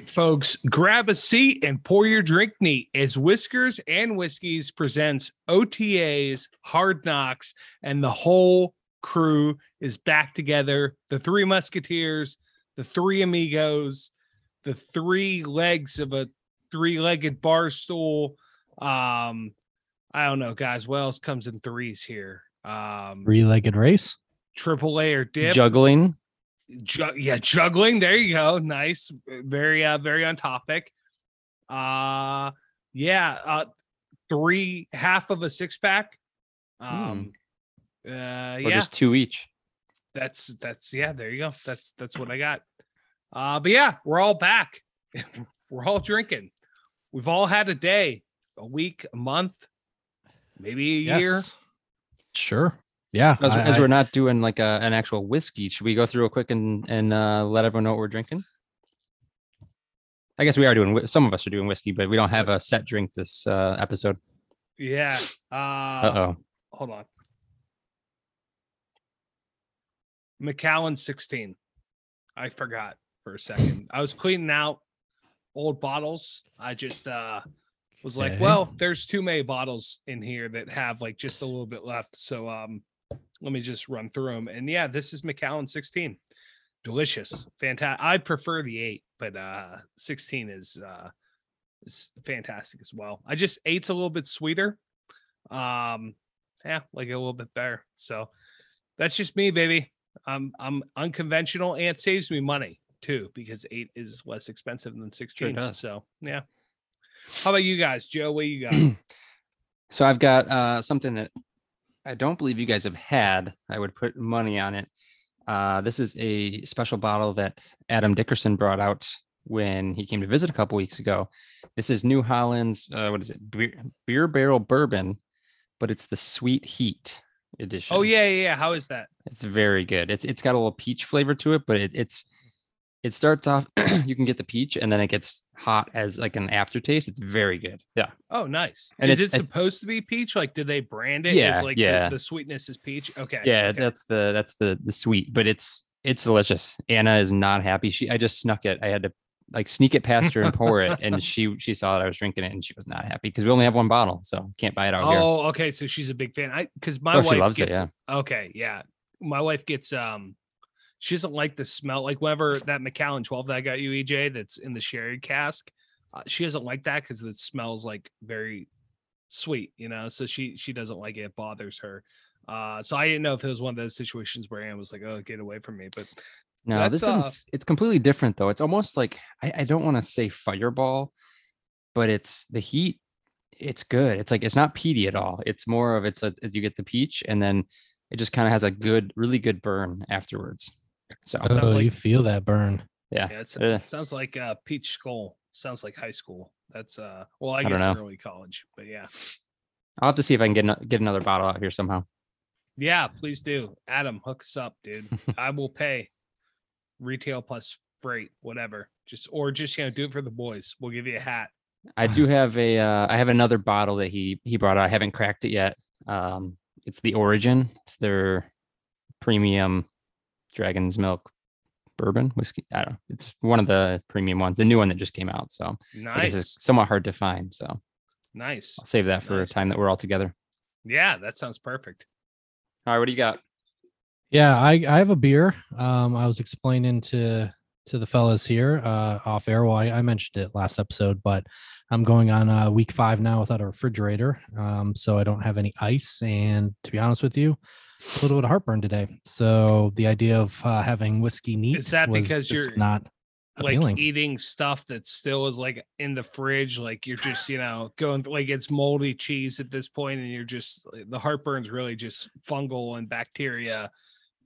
right, folks, grab a seat and pour your drink neat as Whiskers and Whiskeys presents OTAs, Hard Knocks, and the whole crew is back together. The three Musketeers, the three Amigos, the three legs of a three-legged bar stool. Um, I don't know, guys. What else comes in threes here? Um, Three-legged race. triple A or dip. Juggling. Ju- yeah, juggling. There you go. Nice. Very uh very on topic. Uh yeah, uh three half of a six pack. Um uh Or yeah, just two each. that's that's yeah, there you go. That's that's what I got. Uh but yeah, we're all back. we're all drinking. We've all had a day, a week, a month, maybe a year. Sure. Yeah. As, I- as we're not doing like a, an actual whiskey, should we go through a quick and and uh, let everyone know what we're drinking? I guess we are doing. Some of us are doing whiskey, but we don't have a set drink this uh, episode. Yeah. Uh Uh oh. hold on. Macallan 16. I forgot for a second. I was cleaning out old bottles. I just uh was like, Okay. well, there's too many bottles in here that have like just a little bit left. So um let me just run through them. And yeah, this is Macallan 16. Delicious. Fantastic. I prefer the 8, but uh 16 is uh is fantastic as well. I just eight's a little bit sweeter. Um yeah, like a little bit better. So that's just me, baby. I'm I'm unconventional and it saves me money too because eight is less expensive than 16. does. So yeah. How about you guys, Joe? What you got? So I've got uh, something that I don't believe you guys have had. I would put money on it. Uh, this is a special bottle that Adam Dickerson brought out when he came to visit a couple weeks ago. This is New Holland's uh, what is it? Beer, beer barrel bourbon, but it's the Sweet Heat edition. oh yeah, yeah, yeah. How is that? it's very good. It's it's got a little peach flavor to it, but it, it's it starts off. you can get the peach, and then it gets hot as like an aftertaste. It's very good. Yeah. Oh, nice. And is it supposed to be peach? Like, did they brand it Yeah, as like yeah. the, sweetness is peach? Okay. yeah okay. that's the that's the the sweet but it's it's delicious anna is not happy she i just snuck it i had to like sneak it past her and pour it and she she saw that i was drinking it and she was not happy because we only have one bottle so can't buy it out here Oh, okay. So she's a big fan. I because my Oh, wife she loves it, gets, Okay, yeah. My wife gets um she doesn't like the smell. Like whenever that Macallan 12 that I got you, EJ, that's in the sherry cask, uh, she doesn't like that because it smells like very sweet, you know. So she she doesn't like it, it bothers her. Uh so I didn't know if it was one of those situations where Anne was like, Oh, get away from me. But no this uh, is it's completely different though it's almost like i, I don't want to say fireball but it's the heat it's good it's like it's not peaty at all it's more of it's a, as you get the peach and then it just kind of has a good really good burn afterwards so sounds oh, like- you feel that burn. yeah yeah, it's, uh, sounds like uh peach skull. Sounds like high school. That's uh well, I, I guess early college, but yeah. i'll have to see if i can get ano- get another bottle out here somehow Yeah, please do. Adam, hook us up, dude. I will pay retail plus freight, whatever. Just or just you know, do it for the boys. We'll give you a hat. I do have a uh, I have another bottle that he he brought out. I haven't cracked it yet. Um, it's the Origin. It's their premium Dragon's Milk bourbon whiskey. I don't know. It's one of the premium ones, the new one that just came out. So I guess Nice. it's somewhat hard to find. So Nice. I'll save that for Nice. a time that we're all together. Yeah, that sounds perfect. All right, what do you got? Yeah, I, I have a beer. Um, I was explaining to to the fellas here uh, off air. Well, I, I mentioned it last episode, but I'm going on uh, week five now without a refrigerator, um, so I don't have any ice. And to be honest with you, a little bit of heartburn today. So the idea of uh, having whiskey neat is that was because you're, not Like appealing? eating stuff that still is like in the fridge, like you're just, you know, going like it's moldy cheese at this point, and you're just the heartburn's really just fungal and bacteria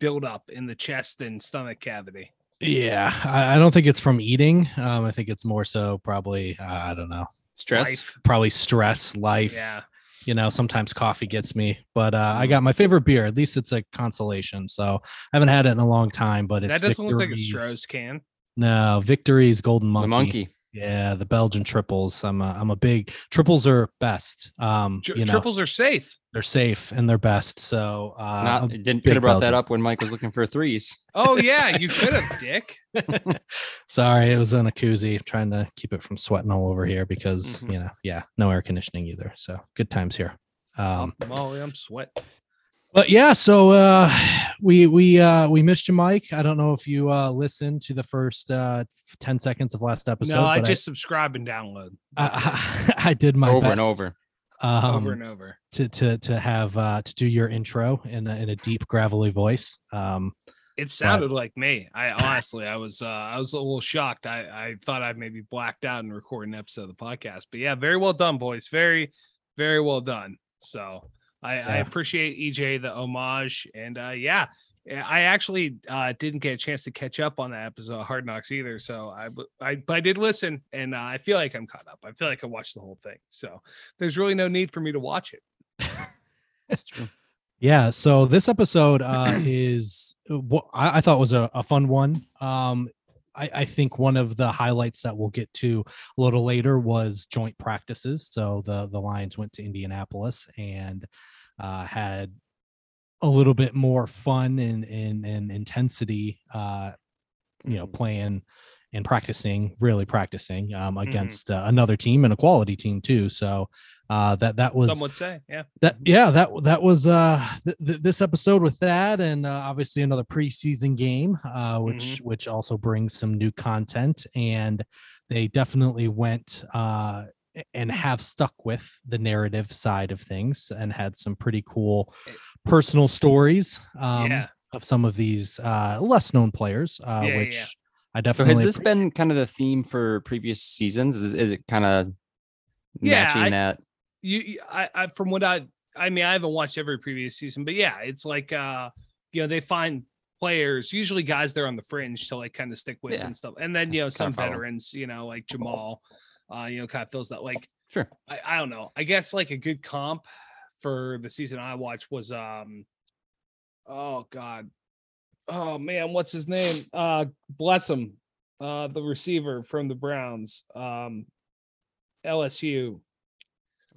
buildup in the chest and stomach cavity. Yeah, I, I don't think it's from eating. Um, I think it's more so probably uh, I don't know, Stress. Life. probably stress, life. Yeah. You know, sometimes coffee gets me, but uh, Mm. I got my favorite beer. At least it's a consolation. So I haven't had it in a long time, but it's That doesn't look like a Victory's- Stroh's can. No, Victory's Golden Monkey. The monkey. Yeah, the Belgian triples. I'm a, I'm a big triples are best. Um, Tri- you know, triples are safe. they're safe and they're best. So uh, Not didn't could have brought that up when Mike was looking for threes. Oh yeah, you could have, Dick. sorry, it was in a koozie. trying to keep it from sweating all over here because Mhm. you know, yeah, no air conditioning either. So good times here. Um, Um, Molly, I'm sweat. But yeah, so uh, we we uh, we missed you, Mike. I don't know if you uh, listened to the first uh, ten seconds of last episode. No, I but just subscribe and download I, I, I did my over and over. um, over and over. to to to have uh, to do your intro in a, in a deep gravelly voice. Um, It sounded like me. I honestly, I was, uh, I was a little shocked. I, I thought I maybe blacked out and recording an episode of the podcast, but yeah, very well done, boys. Very, very well done. So I, I appreciate EJ the homage, and uh, yeah, yeah, I actually uh, didn't get a chance to catch up on that episode of Hard Knocks either. So I, w- I, but I did listen, and uh, I feel like I'm caught up. I feel like I watched the whole thing. So there's really no need for me to watch it. That's true. Yeah, so this episode uh, is what I, I thought was a, a fun one. Um, I, I think one of the highlights that we'll get to a little later was joint practices. So the the Lions went to Indianapolis and uh, had a little bit more fun and and, and intensity. Uh, you know, Mhm. playing and practicing, really practicing um, against uh, another team and a quality team too. So uh, that that was Some would say, yeah. that yeah that that was uh th- th- this episode with that and uh, obviously another preseason game uh which which also brings some new content and they definitely went uh and have stuck with the narrative side of things and had some pretty cool Eh. personal stories um Yeah. of some of these uh less known players uh Yeah, yeah, which yeah. I So definitely has this appre- been kind of the theme for previous seasons? Is, is it kind of Yeah, matching I- that? you, you- I, I from what I I mean I haven't watched every previous season, but yeah, it's like uh you know they find players usually guys they're on the fringe to like kind of stick with Yeah. and stuff, and then you know some follow. veterans you know like Jamaal, uh you know kind of fills that like Sure. I, I don't know I guess like a good comp for the season I watched was um oh god oh man what's his name uh bless him uh the receiver from the Browns um LSU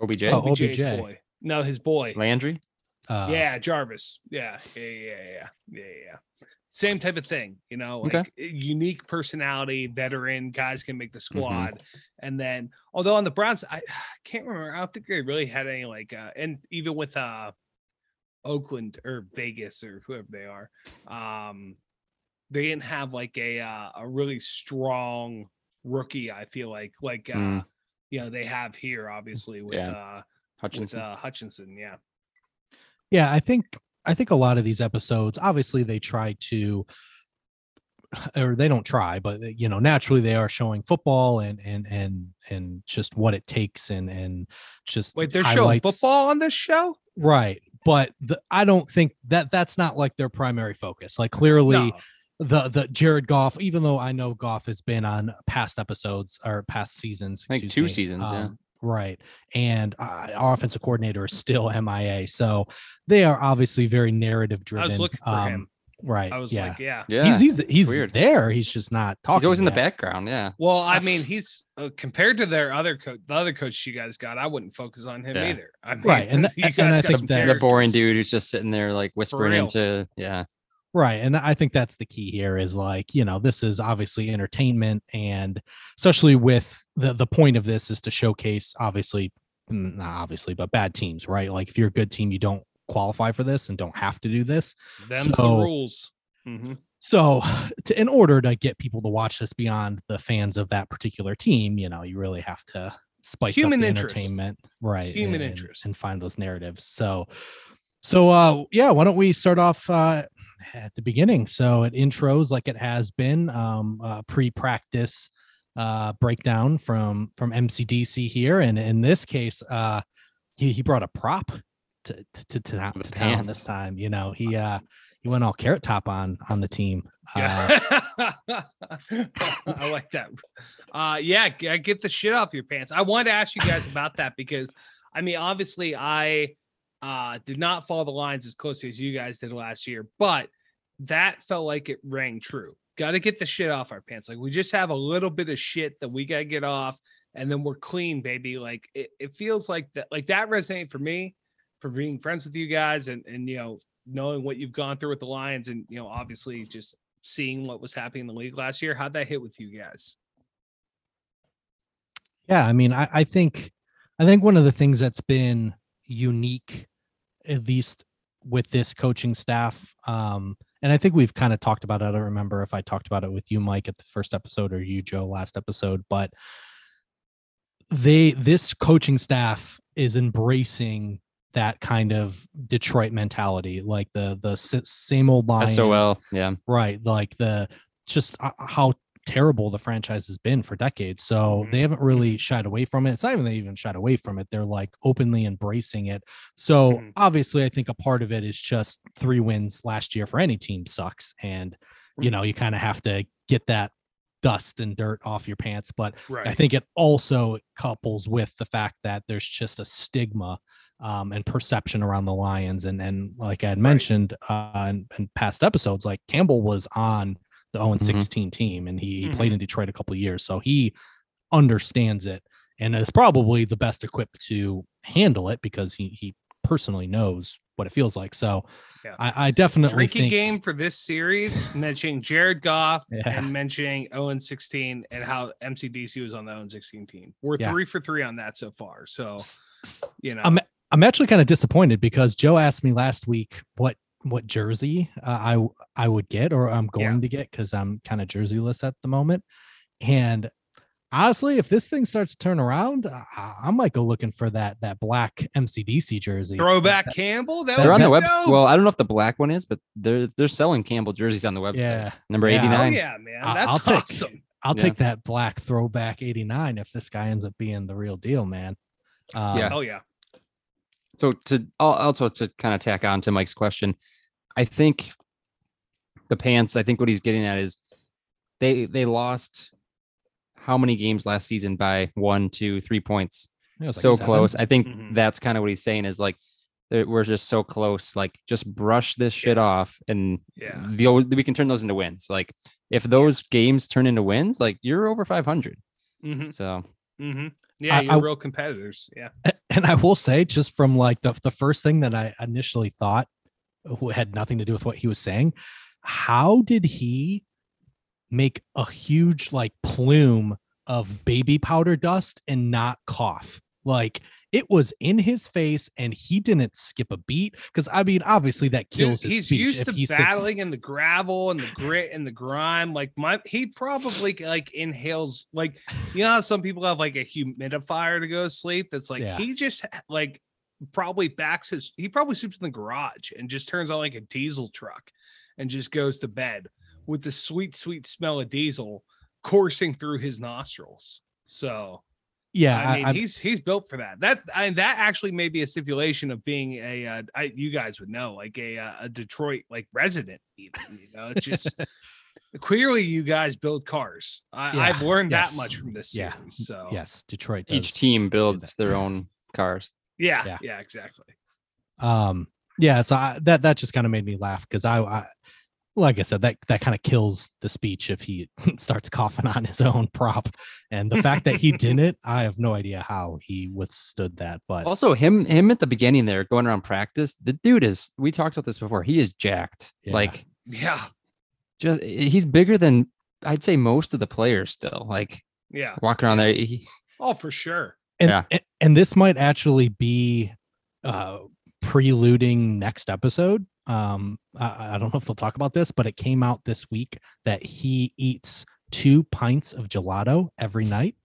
OBJ, Oh, OBJ's OBJ. boy. No, his boy. Landry. uh, yeah, Jarvis. Yeah, yeah, yeah, yeah, yeah, yeah. Same type of thing, you know, like Okay. unique personality, veteran guys can make the Mm-hmm. squad. And then, although on the Browns, I, I can't remember. I don't think they really had any like, uh, and even with uh Oakland or Vegas or whoever they are, um, they didn't have like a uh, a really strong rookie. I feel like like uh, Mm. you know they have here, obviously with Yeah. uh with Hutchinson. uh, Hutchinson. Yeah. yeah i think i think a lot of these episodes obviously they try to or they don't try but uh, you know naturally they are showing football and and and and just what it takes and and just Wait, they're showing football on this show? right but the, i don't think that that's not like their primary focus like clearly No. the the jared goff even though i know goff has been on past episodes or past seasons I think two me, seasons, yeah. um, right and uh, our offensive coordinator is still mia so they are obviously very narrative I driven was looking for um, him. right I was yeah like, yeah. Yeah, he's he's he's weird. there he's just not talking he's always in the background. Yeah, Well, I mean, he's uh, compared to their other coach, the other coach you guys got. I wouldn't focus on him Yeah. either. I mean, Right, and th- you and guys I got think some that- the boring dude who's just sitting there like whispering into yeah. Right. And I think that's the key here is like, you know, this is obviously entertainment and especially with the the point of this is to showcase obviously not obviously, but bad teams, right? Like if you're a good team, you don't qualify for this and don't have to do this. Them's the So- rules. Mhm. So, to, in order to get people to watch this beyond the fans of that particular team, you know, you really have to spice Human up the interest. entertainment, right? human and, interest. and find those narratives. So, so uh, yeah, why don't we start off uh, at the beginning? So, it intros, like it has been, um, uh, pre-practice uh, breakdown from from MCDC here, and in this case, uh, he he brought a prop to to to, to, to town this time. You know, he uh he went all carrot top on on the team. Uh, Yeah. I like that. Uh yeah, uh, get the shit off your pants. I wanted to ask you guys about that because I mean, obviously I uh did not follow the Lions as closely as you guys did last year, but that felt like it rang true. got to get the shit off our pants. Like we just have a little bit of shit that we got to get off, and then we're clean, baby. Like it, it feels like that. Like that resonated for me, for being friends with you guys, and and you know knowing what you've gone through with the Lions, and you know obviously just seeing what was happening in the league last year. How'd that hit with you guys? Yeah, I mean, I, I think I think one of the things that's been unique, at least with this coaching staff, um, and I think we've kind of talked about it. I don't remember if I talked about it with you, Mike, at the first episode or you, Joe, last episode, but they this coaching staff is embracing that kind of Detroit mentality, like the the same old Lions, SOL. Yeah. right? Like the just uh, how terrible the franchise has been for decades. So Mhm. they haven't really shied away from it. It's not even they even shied away from it. They're like openly embracing it. So Mhm. obviously, I think a part of it is just three wins last year for any team sucks, and you know you kind of have to get that dust and dirt off your pants. But Right. I think it also couples with the fact that there's just a stigma um, and perception around the Lions. And and like I had mentioned uh, in, in past episodes, like Campbell was on the 0 Mhm. 16 team and he, Mhm. played in Detroit a couple of years. So he understands it and is probably the best equipped to handle it because he he personally knows what it feels like. So Yeah. I, I definitely drinking think game for this series, mentioning Jared Goff Yeah. and mentioning 0 and 16 and how MCDC was on the 0 and 16 team. We're Yeah. three for three on that so far. So, you know, I'm I'm actually kind of disappointed because Joe asked me last week what what jersey uh, I would get or I'm going Yeah. to get because I'm kind of jerseyless at the moment. And honestly, if this thing starts to turn around, I, I might go looking for that that black MCDC jersey. throwback That- Campbell. That They're on the website. Well, I don't know if the black one is, but they're they're selling Campbell jerseys on the website. Yeah, Number Yeah. oh 89. yeah, man, that's I'll take- awesome. I'll Yeah. take that black throwback 89 if this guy ends up being the real deal, man. Um, Yeah. Oh yeah, So to also to kind of tack on to Mike's question, I think the pants. I think what he's getting at is they they lost how many games last season by one, two, three points. like so seven. close. I think Mhm. that's kind of what he's saying is like we're just so close. Like just brush this shit off, and Yeah. the, we can turn those into wins. Like if those games turn into wins, like you're over 500. hmm So hmm yeah, I- you're I- real competitors. Yeah, and I will say, just from like the the first thing that I initially thought had nothing to do with what he was saying, how did he make a huge like plume of baby powder dust and not cough? Like it was in his face and he didn't skip a beat. Because I mean, obviously that Dude, kills his he's speech used to he sits- battling in the gravel and the grit and the grime. Like my, he probably like inhales. Like you know how some people have like a humidifier to go to sleep. That's like Yeah. he just like probably backs his. He probably sleeps in the garage and just turns on like a diesel truck and just goes to bed with the sweet, sweet smell of diesel coursing through his nostrils. So Yeah, I mean, I, he's he's built for that. That I, that actually may be a stipulation of being a. Uh, I, you guys would know, like a uh, a Detroit like resident. Even you know, it's just clearly you guys build cars. I, Yeah, I've learned yes, that much from this yeah, series. So yes, Detroit. each team builds their own cars. yeah, Yeah. yeah, exactly. um yeah so I, that that just kind of made me laugh because I, I like i said that that kind of kills the speech if he starts coughing on his own prop and the fact that he didn't i have no idea how he withstood that but Also, him him at the beginning there going around practice, the dude is we talked about this before. He is jacked. Yeah. Like Yeah, just he's bigger than I'd say most of the players still. Like yeah. walking around there. He, Oh, for sure. and, yeah. and and this might actually be uh preluding next episode um I, I don't know if they'll talk about this but it came out this week that he eats two pints of gelato every night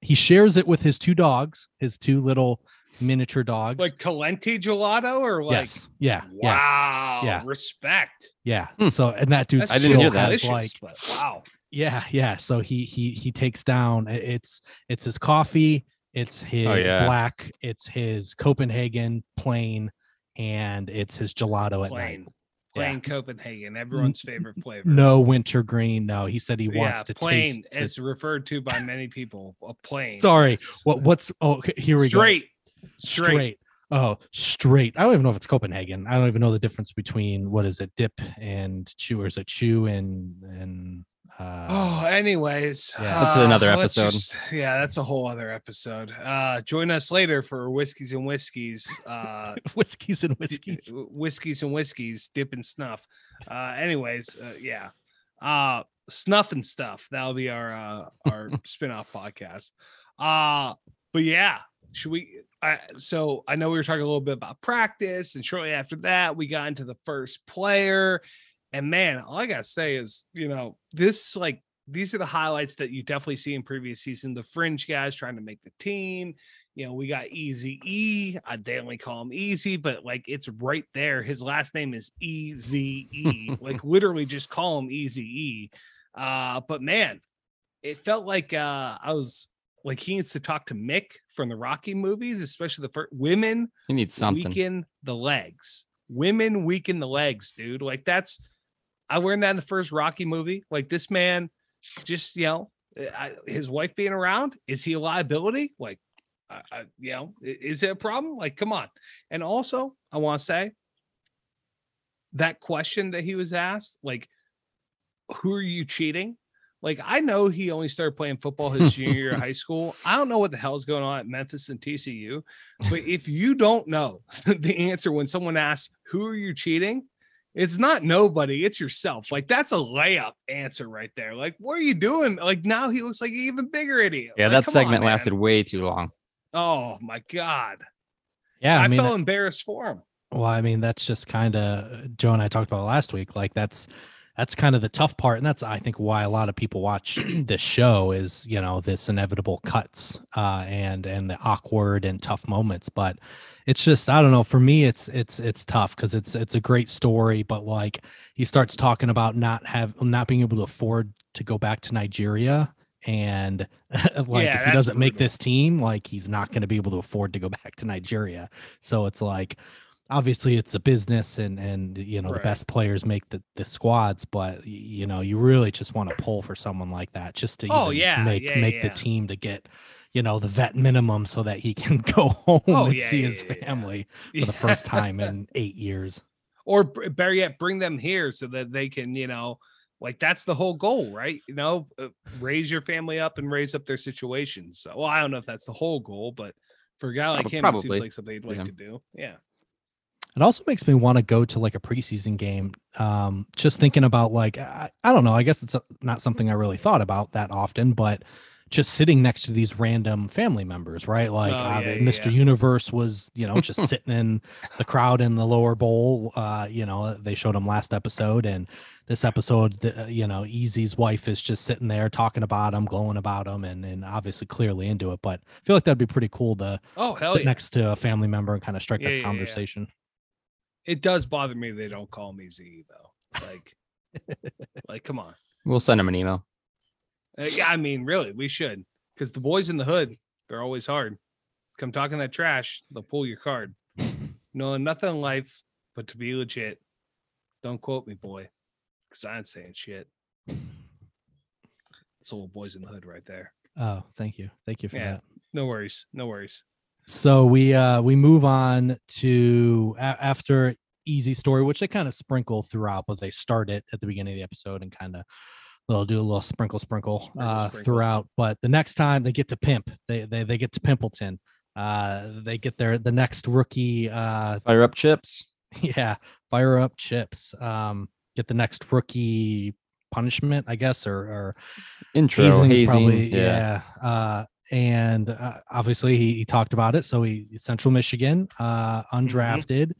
he shares it with his two dogs his two little miniature dogs Like Talenti gelato, or like yes yeah yeah wow, yeah. respect. yeah Hmm. so and that dude That's I didn't hear that. like wow. yeah yeah so he he he takes down it's it's his coffee it's his yeah. black it's his copenhagen plain and it's his gelato at night Plain, plain Copenhagen, everyone's favorite flavor. no winter green no he said he yeah, wants to plain taste the- as referred to by many people. A plain. sorry what what's oh okay, here we straight, go straight, straight oh straight i don't even know if it's copenhagen i don't even know the difference between what is it dip and chew or is it chew and and Uh, Oh, anyways, Yeah. That's another episode. just- yeah, that's a whole other episode. Uh, join us later for whiskeys and whiskeys. Uh, whiskeys and whiskeys. whiskeys and whiskeys, dip and snuff. Uh, anyways, uh, yeah, uh, snuff and stuff. That'll be our uh, our spin-off podcast. Uh, but yeah, should we? I, so I know we were talking a little bit about practice, and shortly after that, we got into the first player. And man, all I gotta say is, you know, this like these are the highlights that you definitely see in previous season. The fringe guys trying to make the team. You know, we got Easy E. I only call him Easy, but like it's right there. His last name is E Z E. Like literally just call him Easy E. Uh, but man, it felt like uh I was like he needs to talk to Mick from the Rocky movies, especially the first women You need something. weaken the legs. Women weaken the legs, dude. Like that's I learned that in the first Rocky movie. Like this man, just you know, I, his wife being around, is he a liability? Like, I, I, you know, is it a problem? Like, come on. And also, I want to say that question that he was asked, like, who are you cheating? Like, I know he only started playing football his junior year of high school. I don't know what the hell's going on at Memphis and TCU, but if you don't know the answer when someone asks, Who are you cheating? It's not nobody, it's yourself. Like, that's a layup answer right there. Like, what are you doing? Like, now he looks like an even bigger idiot. Yeah, Like, that come on, segment lasted way too long. Oh my God. Yeah, I, I mean, felt embarrassed for him. Well, I mean, that's just kind of Joe and I talked about it last week. Like that's that's kind of the tough part, and that's I think why a lot of people watch this show is you know this inevitable cuts uh, and and the awkward and tough moments. But it's just I don't know. For me, it's it's it's tough because it's it's a great story, but like he starts talking about not have not being able to afford to go back to Nigeria. And like, Yeah, if he doesn't make this team, like he's not going to be able to afford to go back to Nigeria. So it's like, obviously it's a business and and you know Right. the best players make the the squads but you know you really just want to pull for someone like that just to Oh, even yeah, make yeah, make yeah. the team to get you know the vet minimum so that he can go home Oh, and yeah, see yeah, his yeah, yeah. family for the first time in 8 years or b- better yet, bring them here so that they can, you know, like that's the whole goal, right? You know, uh, raise your family up and raise up their situations. So, well, I don't know if that's the whole goal, but for a guy like Prob- him, it seems like something he'd like yeah. to do. Yeah. It also makes me want to go to like a preseason game. Um, just thinking about like I, I don't know. I guess it's a, not something I really thought about that often, but just sitting next to these random family members, right? Like Oh, uh, yeah, yeah, Mr. yeah. Universe was, you know, just sitting in the crowd in the lower bowl. Uh, you know, they showed him last episode, and this episode, the, uh, you know, Easy's wife is just sitting there talking about him, glowing about him, and and obviously clearly into it. But I feel like that'd be pretty cool to Oh, hell sit yeah. next to a family member and kind of strike Yeah, yeah, a yeah. conversation. It does bother me they don't call me Z though. Like, like, come on. We'll send him an email. Uh, yeah, I mean, really, we should because the boys in the hood, they're always hard. Come talking that trash, they'll pull your card. No, nothing in life but to be legit. Don't quote me, boy, because I ain't saying shit. It's old boys in the hood right there. Oh, thank you, thank you for Yeah. that. No worries, no worries. So we uh we move on to a- after easy story, which they kind of sprinkle throughout, but they start it at the beginning of the episode and kind of they'll do a little sprinkle sprinkle, Sprinkle, uh sprinkle. throughout. But the next time they get to pimp, they they they get to Pimpleton. Uh they get their the next rookie uh Fire up chips. yeah, fire up chips. Um get the next rookie punishment, I guess, or or Intro. hazing. probably yeah. yeah. Uh, and uh, obviously he, he talked about it. So he Central Michigan, uh, Mm-hmm. undrafted,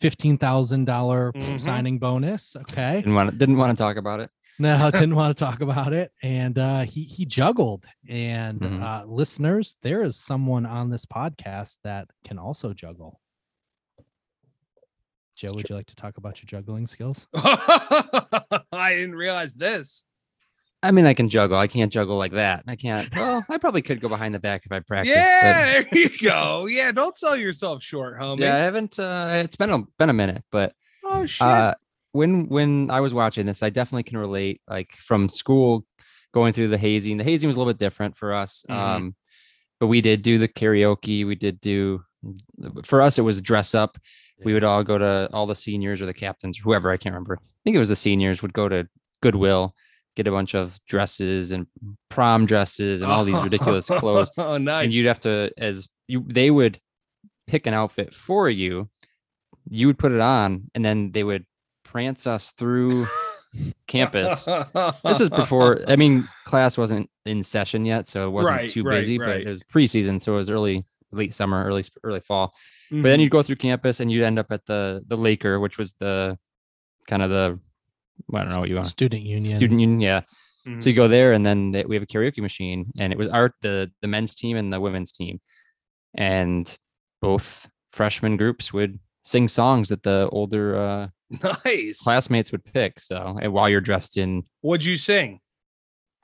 fifteen thousand dollar Mhm. signing bonus. Okay, Didn't want to, didn't want to talk about it. No, didn't want to talk about it. And uh, he he juggled. And Mhm. uh, listeners, there is someone on this podcast that can also juggle. Joe, would you like to talk about your juggling skills? I didn't realize this. I mean, I can juggle. I can't juggle like that. I can't. Well, I probably could go behind the back if I practiced. but- Yeah, there you go. Yeah, don't sell yourself short, homie. yeah, I haven't. Uh, it's been a been a minute, but Oh shit. uh, when when I was watching this, I definitely can relate. Like from school, going through the hazing. The hazing was a little bit different for us. Mhm. Um, but we did do the karaoke. We did do. For us, it was dress up. We would all go to all the seniors or the captains, or whoever I can't remember. I think it was the seniors would go to Goodwill, get a bunch of dresses and prom dresses and all these ridiculous clothes. Oh, nice. And you'd have to, as you, they would pick an outfit for you. You would put it on, and then they would prance us through campus. This is before, I mean, class wasn't in session yet, so it wasn't Right, too right, busy, right. but it was preseason, so it was early, late summer, early, early fall. But Mm-hmm. then you'd go through campus and you'd end up at the the Laker, which was the kind of the I don't know what you want Student union. student union, yeah. Mhm. So you go there, and then they, we have a karaoke machine, and it was our the the men's team and the women's team, and both freshman groups would sing songs that the older uh, nice. classmates would pick. So and while you're dressed in, What'd you sing?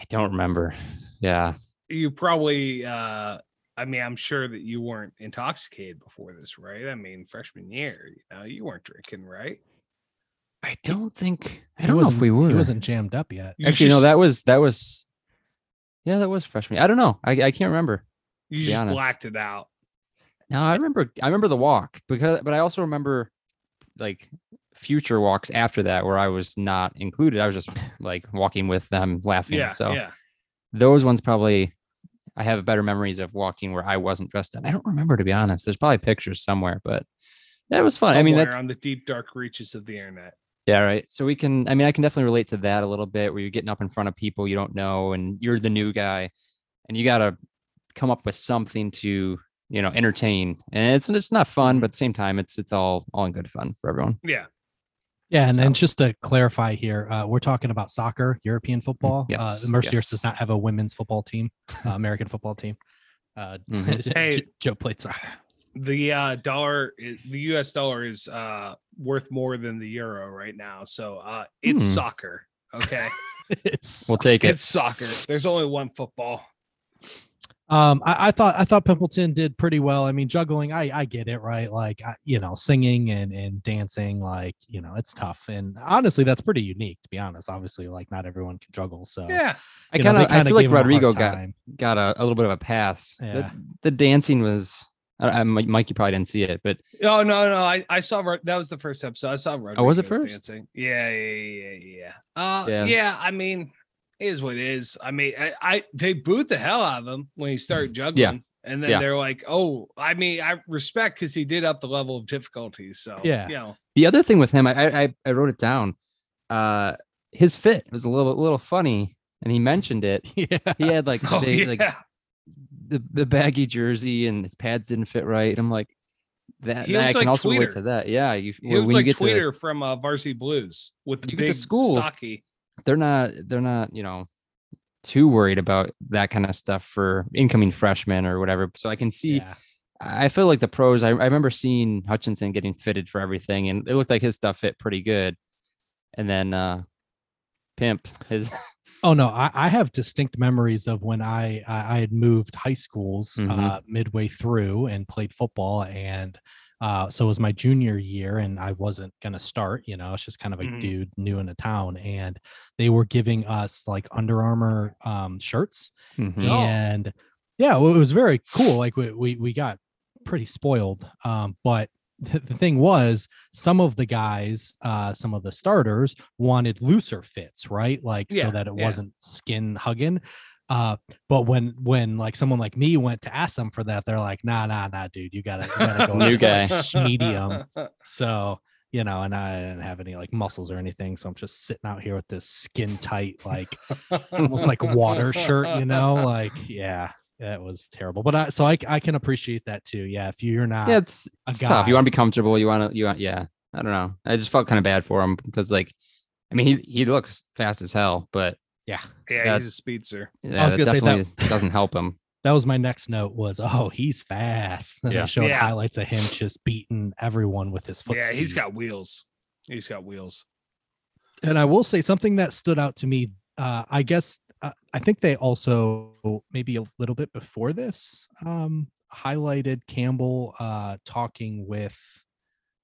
I don't remember. Yeah, You probably. uh I mean, I'm sure that you weren't intoxicated before this, right? I mean, freshman year, you know, you weren't drinking, right? I don't think I don't know if we were. He wasn't jammed up yet. You Actually, no, that was that was. Yeah, that was freshman. I don't know. I, I can't remember. You just honest. blacked it out. No, I remember I remember the walk because but I also remember like future walks after that where I was not included. I was just like walking with them laughing. Yeah. so yeah. those ones probably I have better memories of walking where I wasn't dressed up. I don't remember to be honest. There's probably pictures somewhere, but that was fun. I mean that's on the deep dark reaches of the internet. yeah, right. So we can I mean I can definitely relate to that a little bit where you're getting up in front of people you don't know and you're the new guy and you gotta come up with something to you know entertain and it's it's not fun but at the same time it's it's all all in good fun for everyone Yeah. Yeah, and, So- and just to clarify here, uh, we're talking about soccer, European football. yes, uh, Mercyhurst yes. does not have a women's football team, uh, American football team. Uh, Mhm. Hey. Joe played soccer. The uh dollar the US dollar is uh worth more than the euro right now. So uh it's Hmm. soccer. Okay. It's- we'll take it it's soccer. There's only one football. Um, I, I thought I thought Pimpleton did pretty well. I mean, juggling, I I get it, right? Like, I, you know, singing and and dancing, like, you know, it's tough. And honestly, that's pretty unique, to be honest. Obviously, like, not everyone can juggle. So Yeah. I kind of I feel like gave a Rodrigo got got a, a little bit of a pass Yeah. the, the dancing was I, I, Mike Mike, you probably didn't see it but Oh no, no, I, I saw Rod- that was the first episode. I saw Rodrigo Oh, was it first? dancing. Yeah, yeah, yeah, yeah, yeah. Uh Yeah. yeah. I mean, it is what it is. I mean, I, I they booed the hell out of him when he started juggling. And then Yeah. they're like, oh, I mean, I respect because he did up the level of difficulty. So Yeah. you know, the other thing with him I I, I wrote it down uh his fit was a little a little funny and he mentioned it yeah. he had like oh, they, yeah. like the, the baggy jersey and his pads didn't fit right And I'm like that, that I can like also relate to that yeah you he when was you like get to from uh, Varsity Blues with the You to big school, stocky. They're not they're not you know too worried about that kind of stuff for incoming freshmen or whatever so i can see yeah. i feel like the pros I, I remember seeing hutchinson getting fitted for everything and it looked like his stuff fit pretty good and then uh pimp his Oh no, I, I have distinct memories of when I I, I had moved high schools Mhm. uh, midway through and played football, and uh, so it was my junior year, and I wasn't gonna start. You know, it's just kind of a Mhm. dude new in a town, and they were giving us like Under Armour um, shirts, Mhm. And yeah, well, it was very cool. Like we we, we got pretty spoiled, um, but the, the thing was some of the guys uh some of the starters wanted looser fits right like Yeah, so that it yeah. wasn't skin hugging uh but when when like someone like me went to ask them for that they're like nah nah nah dude you gotta, you gotta go New this, like, medium. So you know and i didn't have any like muscles or anything so i'm just sitting out here with this skin tight like almost like water shirt you know? Like yeah that was terrible. But i so i, I can appreciate that too. Yeah if you're not yeah it's, it's tough. You want to be comfortable you want to you want yeah i don't know. I just felt kind of bad for him because like i mean he, he looks fast as hell but yeah yeah, That's- he's a speedster. yeah, was that gonna say that- definitely doesn't help him that was my next note was oh he's fast and Yeah. they showed Yeah. highlights of him just beating everyone with his foot Yeah, he's speed. got wheels. He's got wheels. and i will say something that stood out to me uh i guess uh, i think they also maybe a little bit before this um highlighted campbell uh talking with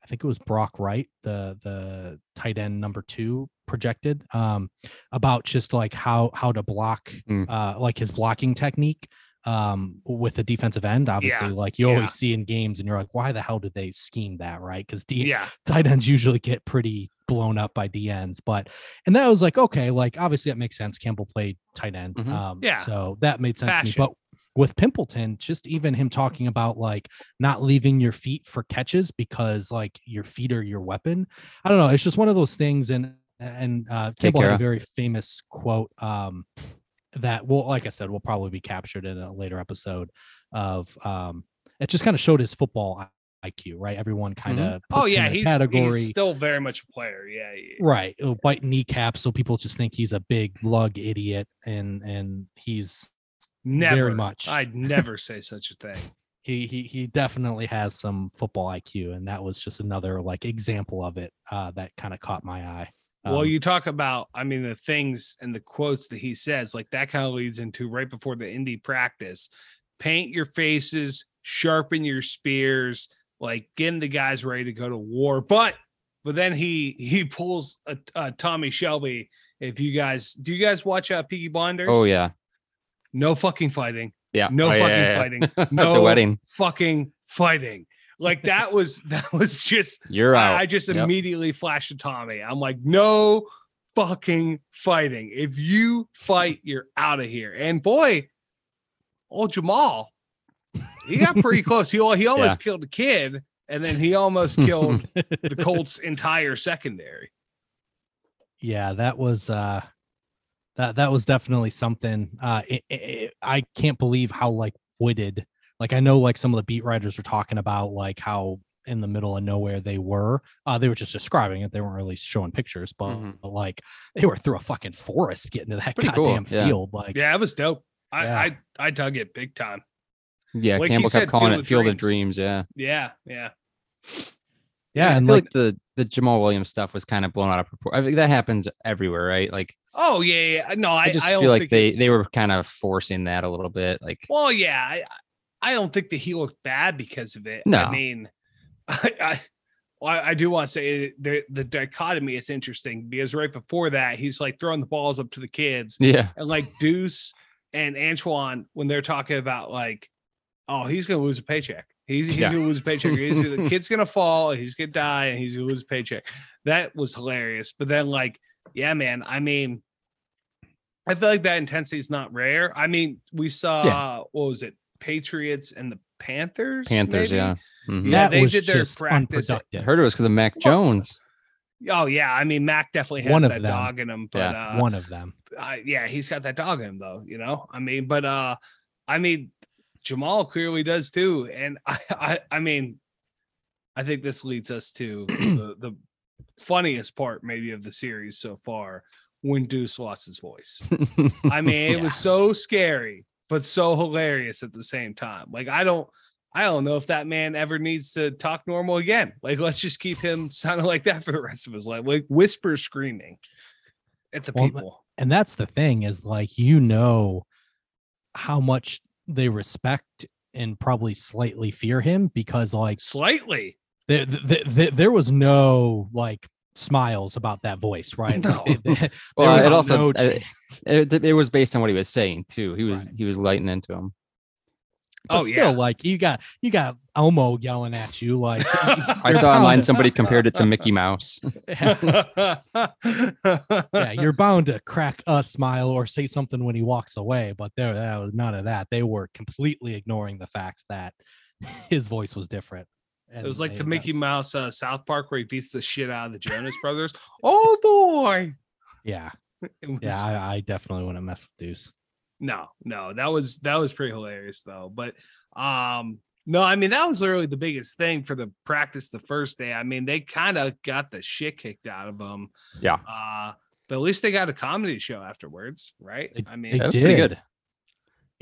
i think it was brock wright the the tight end number two projected um about just like how how to block Mm. uh like his blocking technique um with the defensive end obviously like you yeah. always see in games and you're like why the hell did they scheme that right because Yeah. tight ends usually get pretty blown up by DNs. But and that was like okay, like obviously that makes sense. Campbell played tight end, Mhm. um, Yeah. so that made sense to me. But with Pimpleton, just even him talking about like not leaving your feet for catches because like your feet are your weapon. I don't know. It's just one of those things. And and uh, Take had a very famous quote um, that will, like I said, will probably be captured in a later episode. Of um, it just kind of showed his football IQ, right? Everyone kind of oh yeah, he's, he's still very much a player. Yeah, yeah. right. He'll bite kneecaps, so people just think he's a big lug idiot, and and he's never much. I'd never say such a thing. he he he definitely has some football IQ, and that was just another like example of it uh, that kind of caught my eye. Well, Um, you talk about, I mean, the things and the quotes that he says, like that kind of leads into right before the Indy practice paint your faces, sharpen your spears, like getting the guys ready to go to war. But, but then he he pulls a, a Tommy Shelby. If you guys do, you guys watch uh, Peaky Blinders? Oh yeah, no fucking fighting, yeah. No Oh, yeah, fucking yeah, yeah. fighting. No the wedding. fucking fighting. Like that was that was just You're out. I, I just Yep. immediately flashed to Tommy. I'm like, no fucking fighting. If you fight, you're out of here. And boy, old Jamaal, he got pretty close. He he almost killed a kid, and then he almost killed the Colts' entire secondary. yeah, that was uh, that that was definitely something. Uh, it, it- it- I can't believe how like wooded. Like I know like some of the beat writers were talking about like how in the middle of nowhere they were. Uh, they were just describing it. They weren't really showing pictures, but, Mhm. but, like they were through a fucking forest getting to that Pretty cool, goddamn yeah. field. Like Yeah, it was dope. I Yeah. I, I dug it big time. yeah, like he Campbell said, kept calling Field it of Field of Dreams. Dreams. Yeah. Yeah, yeah. yeah, I and feel like, like, the the Jamaal Williams stuff was kind of blown out of proportion. I think that happens everywhere, right? Like Oh yeah, yeah. No, I, I just I don't feel like think they it- they were kind of forcing that a little bit. Like Well, yeah, I, I don't think that he looked bad because of it. I No. mean, I, I, well, I I do want to say the the dichotomy is interesting because right before that, he's like throwing the balls up to the kids, yeah, and like Duce and Antwaan when they're talking about like, oh, he's gonna lose a paycheck. He's he's Yeah. gonna lose a paycheck. He's, the kid's gonna fall. He's gonna die, and he's gonna lose a paycheck. That was hilarious. But then, like, yeah, man. I mean, I feel like that intensity is not rare. I mean, we saw what was it, Patriots and the Panthers. Panthers. maybe? Yeah. Mhm. Yeah, that they was did their just practice. I heard it was because of Mac Jones. Oh yeah, I mean, Mac definitely has One of that them. dog in him. But Yeah, uh, one of them. I, yeah, he's got that dog in him though, you know. I mean, but uh I mean Jamaal clearly does too. And I I, I mean, I think this leads us to the, the funniest part maybe of the series so far when Duce lost his voice. I mean, it was so scary, but so hilarious at the same time. Like I don't I don't know if that man ever needs to talk normal again. Like let's just keep him sounding like that for the rest of his life. Like whisper screaming at the Well, people. and that's the thing is like you know how much they respect and probably slightly fear him because like Slightly. there, there, there, there was no like smiles about that voice right No. Like, they- there Well, it also no uh, it, it was based on what he was saying too. He was Right. he was lighting into him. But Oh, still yeah. like you got you got elmo yelling at you like I saw online bound- somebody compared it to Mickey Mouse. yeah you're bound to crack a smile or say something when he walks away but there that was none of that they were completely ignoring the fact that his voice was different It was like the Mickey that's- Mouse uh, South Park where he beats the shit out of the Jonas Brothers. Oh boy! yeah was- yeah I, I definitely wouldn't mess with duce no, no, that was that was pretty hilarious though. But um, no, I mean that was literally the biggest thing for the practice the first day. I mean they kind of got the shit kicked out of them. Yeah. Uh, but at least they got a comedy show afterwards, right? They- I mean, they That was pretty did. good.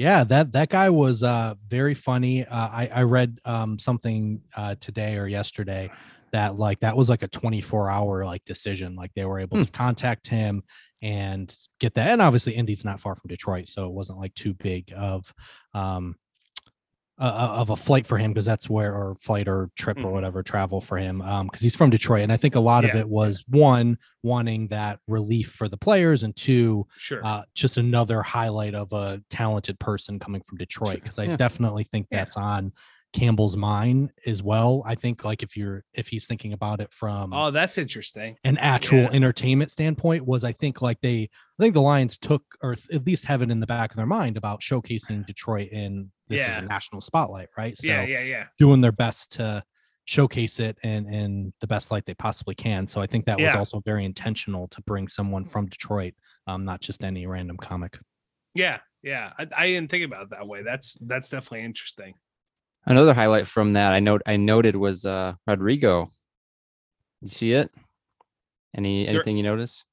Yeah that that guy was uh very funny uh i i read um something uh today or yesterday that like that was like a 24 hour like decision like they were able Hmm. to contact him and get that and obviously indy's not far from detroit so it wasn't like too big of um uh, of a flight for him because that's where or flight or trip or Mhm. whatever travel for him um because he's from detroit and i think a lot of it was one wanting that relief for the players and two sure. uh, just another highlight of a talented person coming from Detroit because I Yeah. definitely think Yeah. that's on Campbell's mind as well. I think like if you're if he's thinking about it from Oh, that's interesting. an actual Yeah. entertainment standpoint was I think like they I think the Lions took or at least have it in the back of their mind about showcasing Detroit in this Yeah. is a national spotlight, right? So yeah, yeah, yeah. doing their best to showcase it in in the best light they possibly can. So I think that was also very intentional to bring someone from Detroit, um, not just any random comic. Yeah, yeah. I, I didn't think about it that way. That's that's definitely interesting. Another highlight from that I note I noted was uh Rodrigo. You see it? Any There- anything you notice?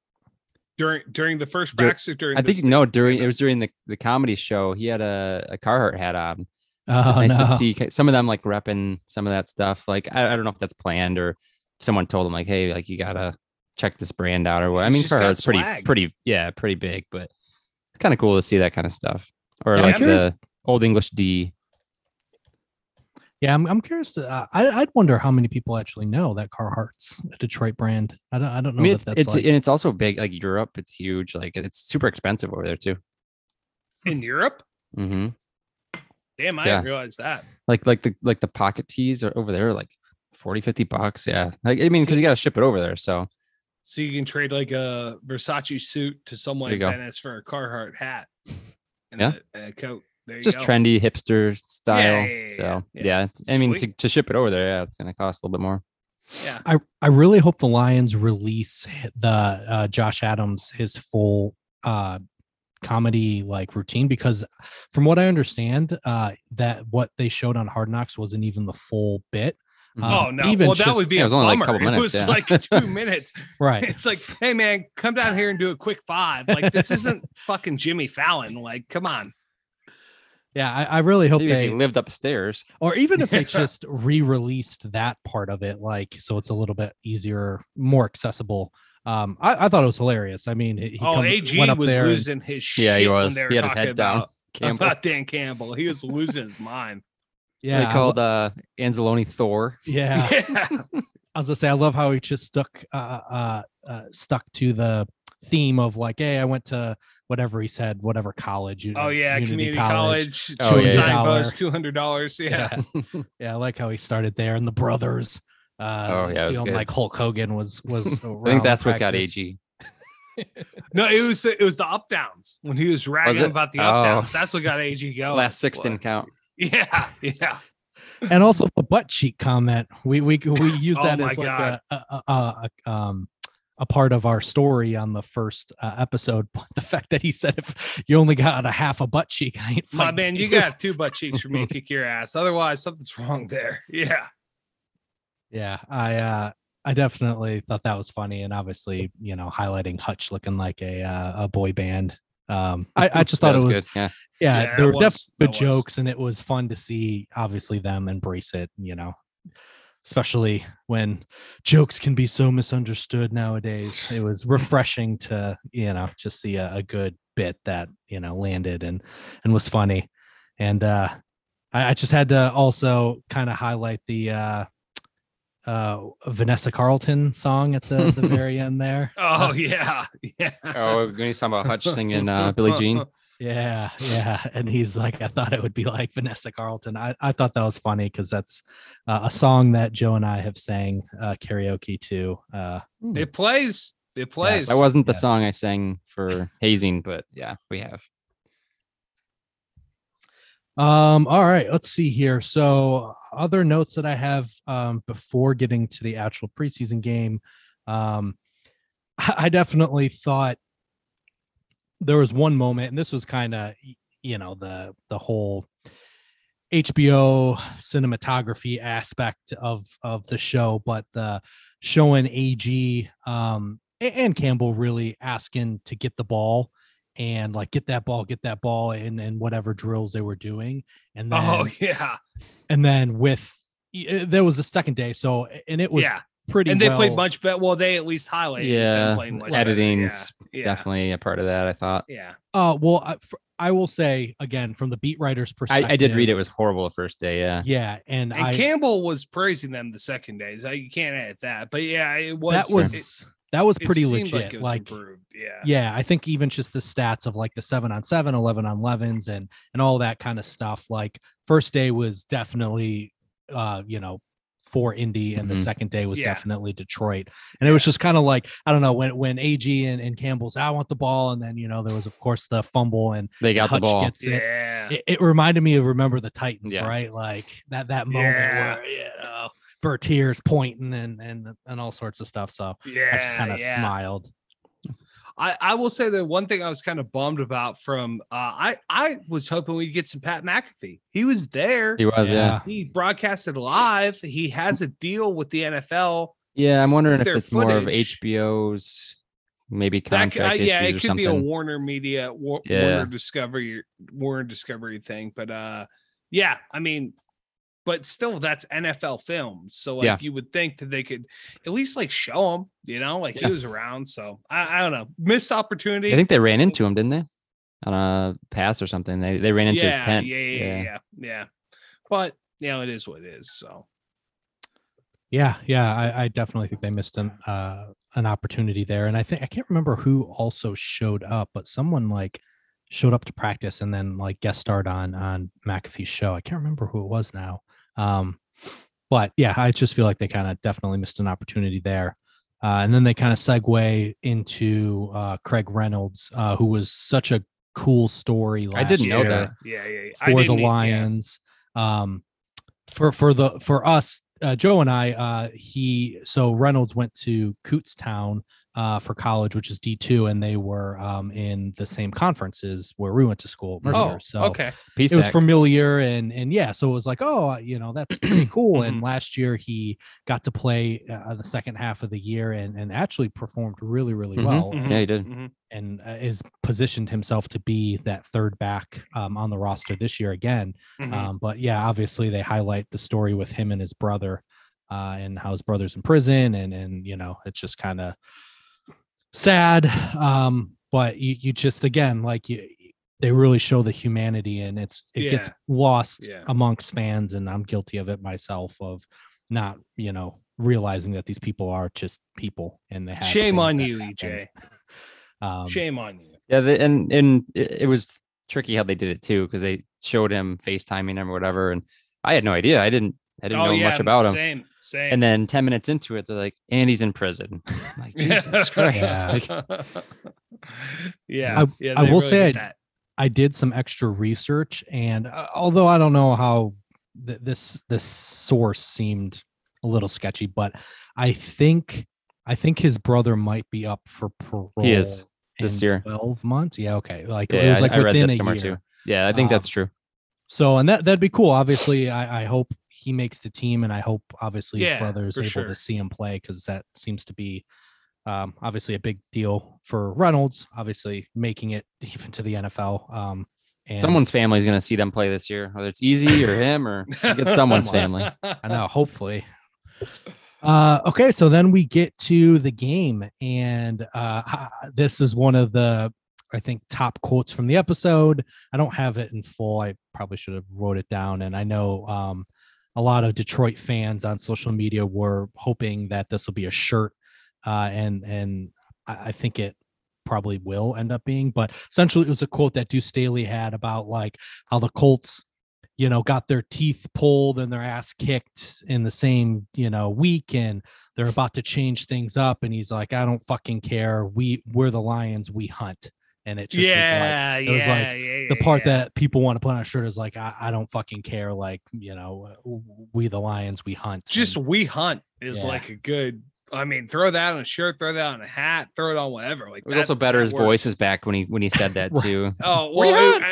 During during the first Dur- practice or during I think no during it was during the, the comedy show. He had a, a Carhartt hat on. Oh, nice no. to see some of them like repping some of that stuff. Like I, I don't know if that's planned or someone told him like, hey, like you gotta check this brand out or what. I mean, just got Carhartt's pretty pretty yeah pretty big, but it's kind of cool to see that kind of stuff. Or Yeah, like the old English D. Yeah, I'm, I'm curious. To, uh, I I'd wonder how many people actually know that Carhartt's a Detroit brand. I don't I don't I know mean, that it's that's it's like, and it's also big like Europe. It's huge. Like it's super expensive over there too. in Europe. Mm-hmm. Damn, I Yeah. didn't realize that. Like like the like the pocket tees are over there like 40, 50 bucks. Yeah. Like I mean, because you got to ship it over there. So So you can trade like a Versace suit to someone There in. Venice for a Carhartt hat. And Yeah. a, and a coat. There just go. trendy hipster style. yeah, yeah, so yeah. yeah, I mean, to, to ship it over there, yeah, it's gonna cost a little bit more. Yeah. I I really hope the Lions release the uh, Josh Adams his full uh comedy like routine because from what I understand uh that what they showed on Hard Knocks wasn't even the full bit. Mhm. Uh, Oh no! even well, that just- would be Yeah, it a was only, like, a bummer. couple it was minutes, like two minutes. Right. It's like, hey man, come down here and do a quick five. Like this isn't fucking Jimmy Fallon. Like, come on. Yeah, I, I really hope Maybe if they he lived upstairs. or even if they just re-released that part of it like so it's a little bit easier more accessible um i, I thought it was hilarious i mean he, he oh, come- AG went up was there and- losing his shit. Yeah, he was. they He had his talking head down. about, Campbell. about Dan Campbell. He was losing his mind. yeah they I called lo- uh Anzalone Thor. yeah Yeah. i was gonna say i love how he just stuck uh uh, uh stuck to the theme of like hey i went to whatever he said whatever college you Oh yeah, community, college. Oh, yeah. signpost, $200. two hundred dollars. Yeah. yeah. yeah i like how he started there and the brothers uh Oh, yeah, it feeling like hulk hogan was was I think that's what got AG. AG. No, it was the it was the up downs when he was ragging it? about the Oh. up downs. That's what got AG going. Last sixteen What? count. Yeah, yeah. and also the butt cheek comment. We we we use Oh that my as like God. a, a, a, a um a part of our story on the first uh, episode. But the fact that he said if you only got a half a butt cheek, I ain't My man, you got two butt cheeks for me to kick your ass. Otherwise, something's wrong there. Yeah. Yeah, I uh I definitely thought that was funny, and obviously you know highlighting Hutch looking like a uh, a boy band. Um, I, I just That thought it was good. Yeah. yeah, Yeah, there were definitely That good was. jokes and it was fun to see obviously them embrace it you know especially when jokes can be so misunderstood nowadays it was refreshing to you know just see a, a good bit that you know landed and and was funny and uh i, I just had to also kind of highlight the uh uh vanessa carlton song at the the very end there Oh yeah. Yeah. Oh, when he's talking about Hutch singing uh, Billie Jean. Yeah, yeah. And he's like, I thought it would be like Vanessa Carlton. I, I thought that was funny because that's uh, a song that Joe and I have sang uh, karaoke to. Uh, It plays. It plays. That wasn't the Yes. song I sang for hazing, but yeah, we have. um, all right, let's see here. So, other notes that I have um, before getting to the actual preseason game, um, I, I definitely thought there was one moment, and this was kind of, you know, the the whole HBO cinematography aspect of of the show, but the showing AG um and Campbell really asking to get the ball and like get that ball, get that ball and and whatever drills they were doing. And then Oh yeah. and then with uh, there was the second day, so and it was yeah. Pretty And they played much better. Well, they at least highlighted Yeah, them playing much editing's Yeah. Yeah. Definitely a part of that. I thought. Yeah. Uh, well, I, fr- I will say again from the beat writer's perspective. I did read it was horrible the first day. Yeah. yeah, and, And I Campbell was praising them the second day. So you can't edit that. But yeah, it was that was it- that was pretty seemed legit. it was Like, improved, yeah. yeah, I think even just the stats of like the seven on seven, 11 on 11s, and and all that kind of stuff. Like first day was definitely, uh, you know, for Indy, and the Mhm. second day was Yeah. definitely Detroit. And it was just kind of like I don't know when when AG and, and Campbell's I want the ball, and then you know there was of course the fumble and They got the ball. gets it. Yeah. it, it reminded me of remember the Titans, Yeah. right? Like that that moment Yeah. where you know Bertier's pointing and and and all sorts of stuff. So yeah. I just kind of yeah. smiled. I, I will say that one thing I was kind of bummed about from uh, I I was hoping we'd get some Pat McAfee. He was there. He was, yeah. He broadcasted live. He has a deal with the NFL. Yeah, I'm wondering if their it's more of. HBO's maybe That, c- uh, contract yeah, it could something. be a Warner Media, War, Yeah. Warner Discovery, Warner Discovery thing. But uh, yeah, I mean, but still, that's NFL films. So like, Yeah. you would think that they could at least like show him. You know, like Yeah. he was around. So I, I don't know, missed opportunity. I think they ran into him, didn't they? On a pass or something. They they ran into yeah, his tent. Yeah, yeah, yeah, yeah, yeah. But you know, it is what it is. So Yeah, yeah, I, I definitely think they missed an uh an opportunity there, and I think I can't remember who also showed up, but someone like showed up to practice and then like guest starred on on McAfee's show. I can't remember who it was now. Um, but yeah, I just feel like they kind of definitely missed an opportunity there. Uh, and then they kind of segue into uh, Craig Reynolds, uh, who was such a cool story. I didn't know that. yeah, yeah, yeah. For the didn't e- yeah. Lions. Um, for for the for us, uh, Joe and I, uh, he so Reynolds went to Kutztown uh, for college, which is D two, and they were um, in the same conferences where we went to school. Mercer. Oh, so okay. Peace it was familiar and and yeah so it was like oh you know that's pretty cool and Mhm. last year he got to play uh, the second half of the year and and actually performed really really Mhm. well Mhm, Yeah, he did. mhm. and uh, is positioned himself to be that third back um, on the roster this year again um, but yeah obviously they highlight the story with him and his brother uh, and how his brother's in prison and and you know it's just kind of sad um but you, you just again like you they really show the humanity and it's it gets lost Yeah. amongst fans and i'm guilty of it myself of not you know realizing that these people are just people and they have Shame on you, happen. EJ. um, Shame on you. Yeah, they, and and it, it was tricky how they did it too because they showed him FaceTiming him or whatever, and I had no idea. I didn't I didn't know much about him. Oh, Same, same. And then ten minutes into it, they're like, Andy's in prison." I'm like Jesus Christ! Yeah. Like, yeah, I- yeah, I will really say I- I did some extra research, and uh, although I don't know how th- this this source seemed a little sketchy, but I think I think his brother might be up for parole. He is, this in year. Twelve months. Yeah. Okay. Like it was like I, I read within that a year. too. Yeah, I think that's Um, true. So, and that that'd be cool. Obviously, I, I hope he makes the team, and I hope obviously his Yeah, brother is able sure. to see him play because that seems to be um, obviously a big deal for Reynolds. Obviously, making it even to the NFL. Um, and Someone's family is going to see them play this year, whether it's Easy or him or get someone's family. I know, hopefully. Uh, okay, so then we get to the game, and uh, this is one of the, I think, top quotes from the episode. I don't have it in full. I probably should have wrote it down, and I know um, a lot of Detroit fans on social media were hoping that this will be a shirt, uh, and and I, I think it probably will end up being. But essentially, it was a quote that Duce Staley had about like how the Colts you know, got their teeth pulled and their ass kicked in the same, you know, week and they're about to change things up. And he's like, I don't fucking care. We we're the lions, we hunt. And it just is like yeah, it was like yeah, the part yeah. that people want to put on a shirt is like, I, I don't fucking care. Like, you know, we the lions, we hunt. just And we hunt is Yeah. like a good. I mean, throw that on a shirt, throw that on a hat, throw it on whatever. Like It was that- also better. His works. voice is back when he when he said that Right. too. Oh We well, it,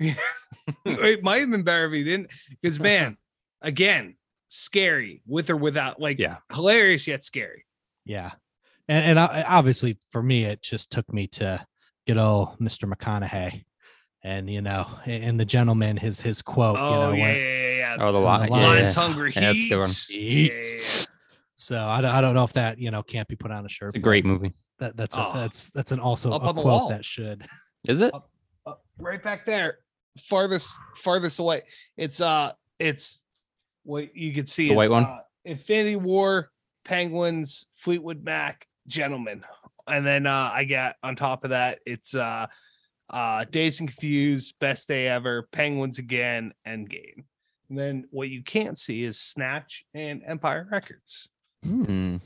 I- it might have been better if he didn't. Because man, again, scary with or without. Like, Yeah. hilarious yet scary. yeah. And, and I, obviously for me, it just took me to good old Mr. McConaughey. And you know, and and the gentleman, his his quote, Oh you know, yeah, when- yeah, yeah, yeah. Oh, the the line. line- Yeah, Lions yeah. hungry Yeah, that's good heats. Yeah, yeah, yeah. Eats. So I, don't- I don't know if that you know can't be put on a shirt. It's a great movie. That that's a, Oh. that's that's an also Up a quote wall. that should. Is it? Uh, right back there, farthest farthest away. It's uh, it's what you could see. The white one? Uh, Infinity War, Penguins, Fleetwood Mac, gentlemen. And then uh, I got on top of that, it's uh, uh, Dazed and Confused, Best Day Ever, Penguins Again, Endgame. And then what you can't see is Snatch and Empire Records. Hmm.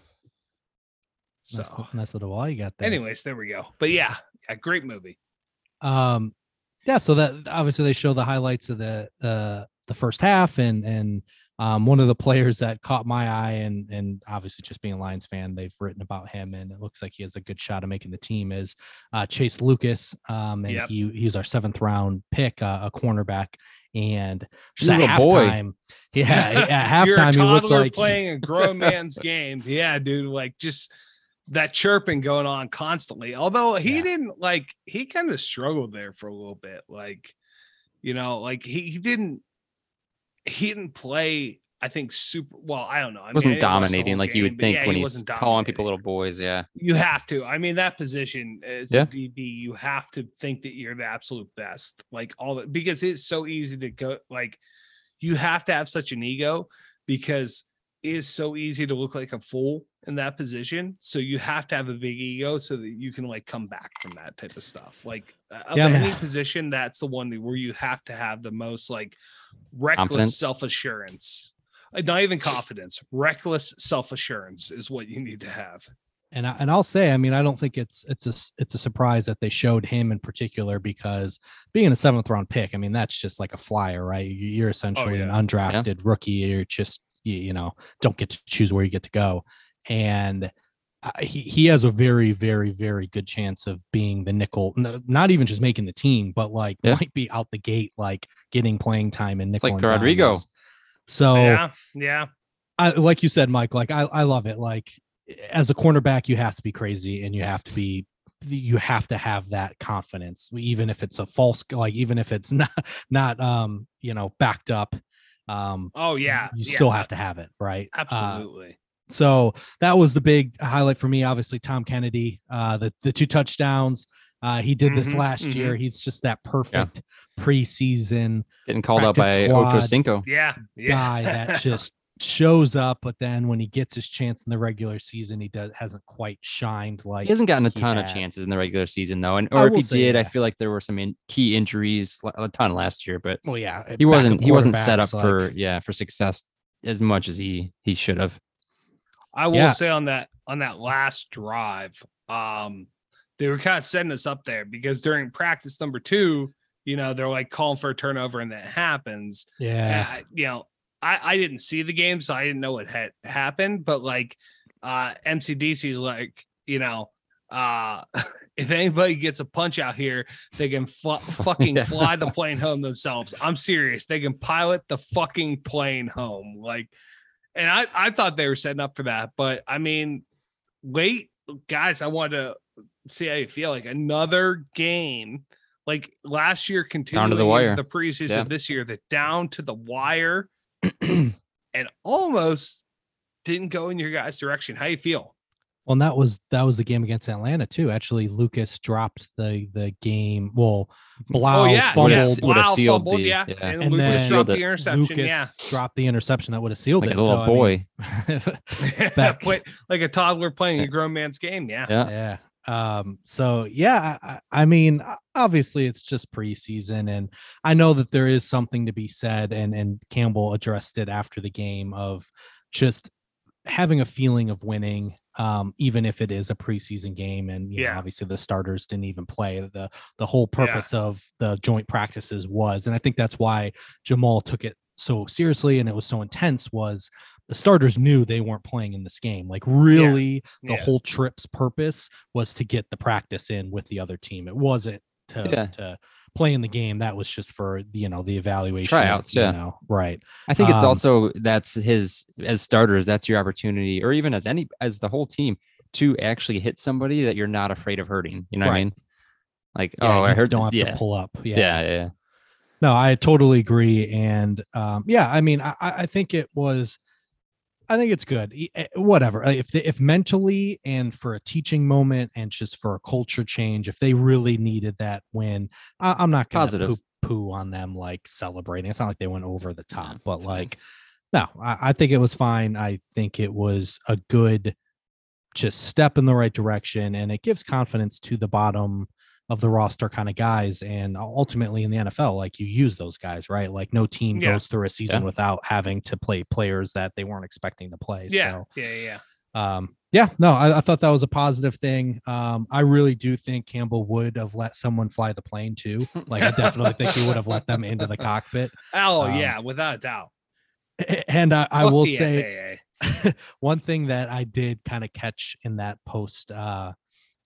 So, Nice, li- nice little wall you got there. anyways, there we go. But yeah, yeah, great movie. um yeah so that obviously they show the highlights of the uh the first half and and um one of the players that caught my eye and and obviously just being a lions fan they've written about him and it looks like he has a good shot of making the team is uh chase lucas um and Yep. he he's our seventh round pick uh, a cornerback and just at a boy. halftime yeah at You're halftime he looked like playing a grown man's game. Yeah, dude, like just that chirping going on constantly. Although he Yeah. didn't like, he kind of struggled there for a little bit. Like, you know, like he, he didn't he didn't play. I think super well. I don't know. I mean, wasn't didn't watch the dominating like you would think yeah, when he he's calling people little boys. Yeah. You have to. I mean, that position as Yeah. a DB, you have to think that you're the absolute best. Like all that because it's so easy to go. Like you have to have such an ego because is so easy to look like a fool in that position. So you have to have a big ego so that you can like come back from that type of stuff. Like uh, of Yeah, any man. position, that's the one where you have to have the most like reckless self assurance. Not even confidence, reckless self assurance is what you need to have. and I, and I'll say, I mean, I don't think it's it's a it's a surprise that they showed him in particular because being a seventh round pick, I mean, that's just like a flyer, right? You- You're essentially an yeah. undrafted rookie. You're just you, you know don't get to choose where you get to go, and uh, he he has a very very very good chance of being the nickel, n- not even just making the team, but like Yeah. might be out the gate, like getting playing time in nickel. like and Rodrigo. dimes. So yeah, yeah. I like you said, Mike. Like I, I love it. Like as a cornerback, you have to be crazy, and you have to be, you have to have that confidence, even if it's a false, like even if it's not, not, um, you know, backed up. Um, Oh yeah, you yeah, still have to have it, right? Uh, absolutely. so that was the big highlight for me. Obviously, Tom Kennedy, uh, the the two touchdowns. Uh, he did this Mhm, last year. He's just that perfect preseason Getting called out by squad. Ocho Cinco. yeah, yeah. guy that just shows up, but then when he gets his chance in the regular season, he does hasn't quite shined like He hasn't gotten a he ton of chances in the regular season though, and or if he say, did, I feel like there were some in, key injuries, a ton last year, but Well, yeah, he wasn't he wasn't set up quarterbacks, for yeah for success as much as he he should have. I will Yeah. say on that on that last drive, um, they were kind of setting us up there because during practice number two, you know, they're like calling for a turnover and that happens. And yeah. I- you know, I, I didn't see the game, so I didn't know what had happened. But like uh MCDC's like, you know, uh if anybody gets a punch out here, they can fu- fucking Yeah. fly the plane home themselves. I'm serious. They can pilot the fucking plane home. Like, and I, I thought they were setting up for that, but I mean, late guys, I wanted to see how you feel. Like another game, like last year, continuing to the wire. the preseason Yeah. this year, that down to the wire, and almost didn't go in your guys' direction. How you feel? Well, and that was that was the game against Atlanta too. Actually, Lucas dropped the the game. Well, oh, Blau oh yeah, fumbled, yeah. would have Wow, sealed fumbled, the- yeah. yeah. and, and Lucas dropped the interception. Lucas yeah, dropped the interception that would have sealed Like it. a little so, I boy. mean- Back. Like a toddler playing a grown man's game. Yeah, Yeah. yeah um so yeah I, I mean obviously it's just preseason and i know that there is something to be said and and campbell addressed it after the game of just having a feeling of winning um even if it is a preseason game and you know, Yeah. obviously the starters didn't even play the the whole Yeah. purpose of the joint practices was and i think that's why Jamaal took it so seriously and it was so intense was the starters knew they weren't playing in this game like really the Yeah. whole trip's purpose was to get the practice in with the other team. It wasn't to Yeah. to play in the game. That was just for you know the evaluation. Tryouts, you yeah. know, right. I think it's Um, also that's his as starters. That's your opportunity, or even as any as the whole team to actually hit somebody that you're not afraid of hurting. You know what I mean? Like, Yeah, oh, I heard. Don't have yeah, to pull up. yeah, Yeah. yeah, No, I totally agree. And um, yeah, I mean, I, I I think it was. I think it's good. Eh, Whatever. If they, if mentally and for a teaching moment and just for a culture change, if they really needed that win, I, I'm not going to Positive. poo poo on them like celebrating. It's not like they went over the top, but it's fine. like, no, I, I think it was fine. I think it was a good just step in the right direction and it gives confidence to the bottom of the roster kind of guys and ultimately in the NFL like you use those guys right like no team Yeah. goes through a season Yeah. without having to play players that they weren't expecting to play Yeah, so yeah, yeah. um yeah no I, I thought that was a positive thing um i really do think campbell would have let someone fly the plane too like i definitely think he would have let them into the cockpit Oh Um, yeah, without a doubt. and i, I will say one thing that I did kind of catch in that post uh,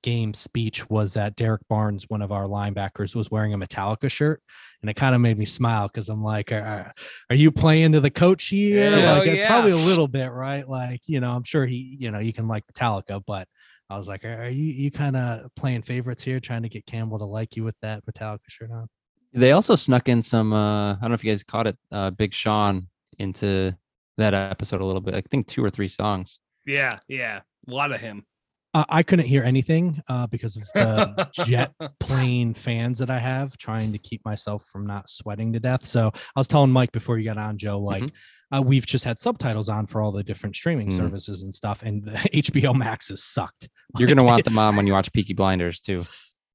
game speech was that Derrick Barnes, one of our linebackers, was wearing a Metallica shirt, and it kind of made me smile because I'm like, are, are you playing to the coach here? Hell like, it's probably a little bit, right? Like, you know, I'm sure he, you know, you can like Metallica, but I was like, are, are you you kind of playing favorites here, trying to get Campbell to like you with that Metallica shirt on? They also snuck in some. Uh, I don't know if you guys caught it. Uh, Big Sean into that episode a little bit. I think two or three songs. Yeah, yeah. A lot of him. Uh, I couldn't hear anything uh, because of the jet plane fans that I have, trying to keep myself from not sweating to death. So I was telling Mike before you got on, Joe, like uh, we've just had subtitles on for all the different streaming Mm. services and stuff, and the HBO Max has sucked. You're gonna want them on when you watch Peaky Blinders too.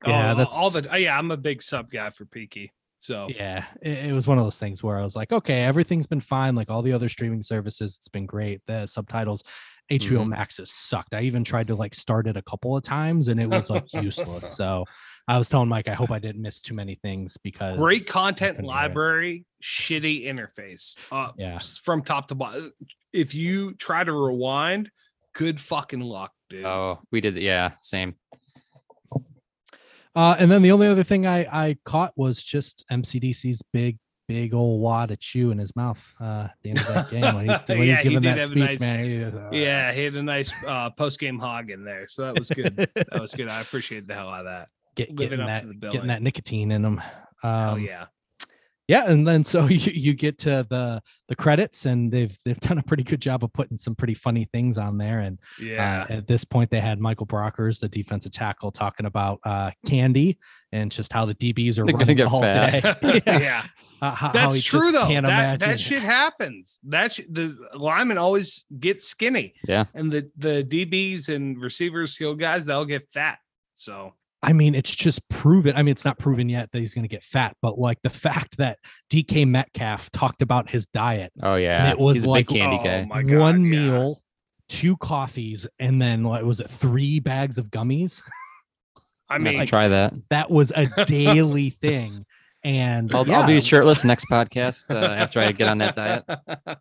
Yeah, Oh, that's- all the. Yeah, I'm a big sub guy for Peaky. So Yeah, it, it was one of those things where I was like, okay, everything's been fine. Like all the other streaming services, it's been great. The subtitles, HBO Mhm. Max has sucked. I even tried to like start it a couple of times and it was like useless. So I was telling Mike, I hope I didn't miss too many things because great content couldn't hear it. library, shitty interface. Uh, Yeah. from top to bottom. If you try to rewind, good fucking luck, dude. Oh, we did. Yeah, same. Uh, and then the only other thing I, I caught was just MCDC's big, big old wad of chew in his mouth uh, at the end of that game when he's, when Yeah, he's giving did that speech, nice- man. he uh, yeah, he had a nice uh, post game hog in there, so that was good. that was good. I appreciate the hell out of that. get, getting that getting that nicotine in him. Um, yeah. Yeah and then so you, you get to the the credits and they've they've done a pretty good job of putting some pretty funny things on there and Yeah. uh, at this point they had michael brockers the defensive tackle talking about uh candy and just how the dbs are They're gonna running get all fat. day yeah. yeah. Uh, how, how That's he true though. can't That, imagine that shit happens. That sh- the linemen always get skinny. Yeah. And the the DBs and receivers, skill guys, they'll get fat. So I mean, it's just proven. I mean, it's not proven yet that he's going to get fat, but like the fact that DK Metcalf talked about his diet, Oh yeah, it was He's a like- big candy Oh, guy. God, one yeah. meal, two coffees, and then what was it, three bags of gummies? I I'm gonna mean, to try that. That was a daily thing. And I'll, yeah, I'll be shirtless next podcast uh, after I get on that diet.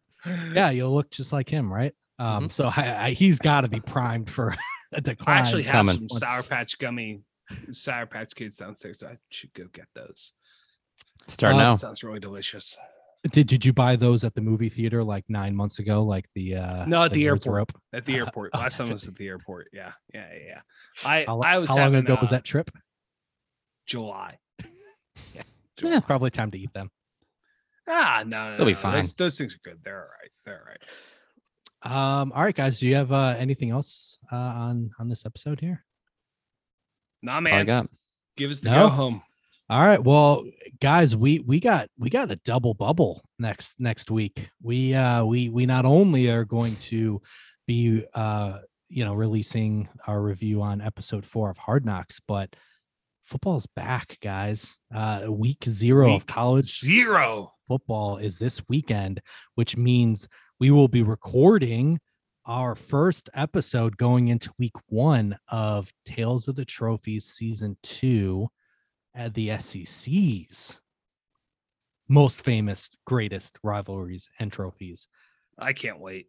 yeah, you'll look just like him, right? Um, Mhm. so I, I, he's got to be primed for a I decline. actually have coming. some Sour Patch gummy, Sour Patch Kids downstairs. I should go get those. Start Uh, now. Sounds really delicious. Did Did you buy those at the movie theater like nine months ago? Like the uh, No, at the Nerds airport. rope? At the Uh, airport. oh, Last time I was at the airport. Yeah, yeah, yeah. yeah. I How, I was how long having, ago was uh, that trip? July. Yeah. July. It's probably time to eat them. Ah, no, no, They'll be no, fine. Those, those things are good. They're all right. They're all right. Um, all right, guys. Do you have uh, anything else uh, on on this episode here? Nah, All I man. got. Give us the No? go home. All right. Well, guys, we we got we got a double bubble next next week. We uh we we not only are going to be uh you know releasing our review on episode 4 of Hard Knocks, but football's back, guys. Uh week 0 of college Zero. football is this weekend, which means we will be recording our first episode going into week one of Tales of the Trophies season two at the SEC's most famous, greatest rivalries and trophies. I can't wait.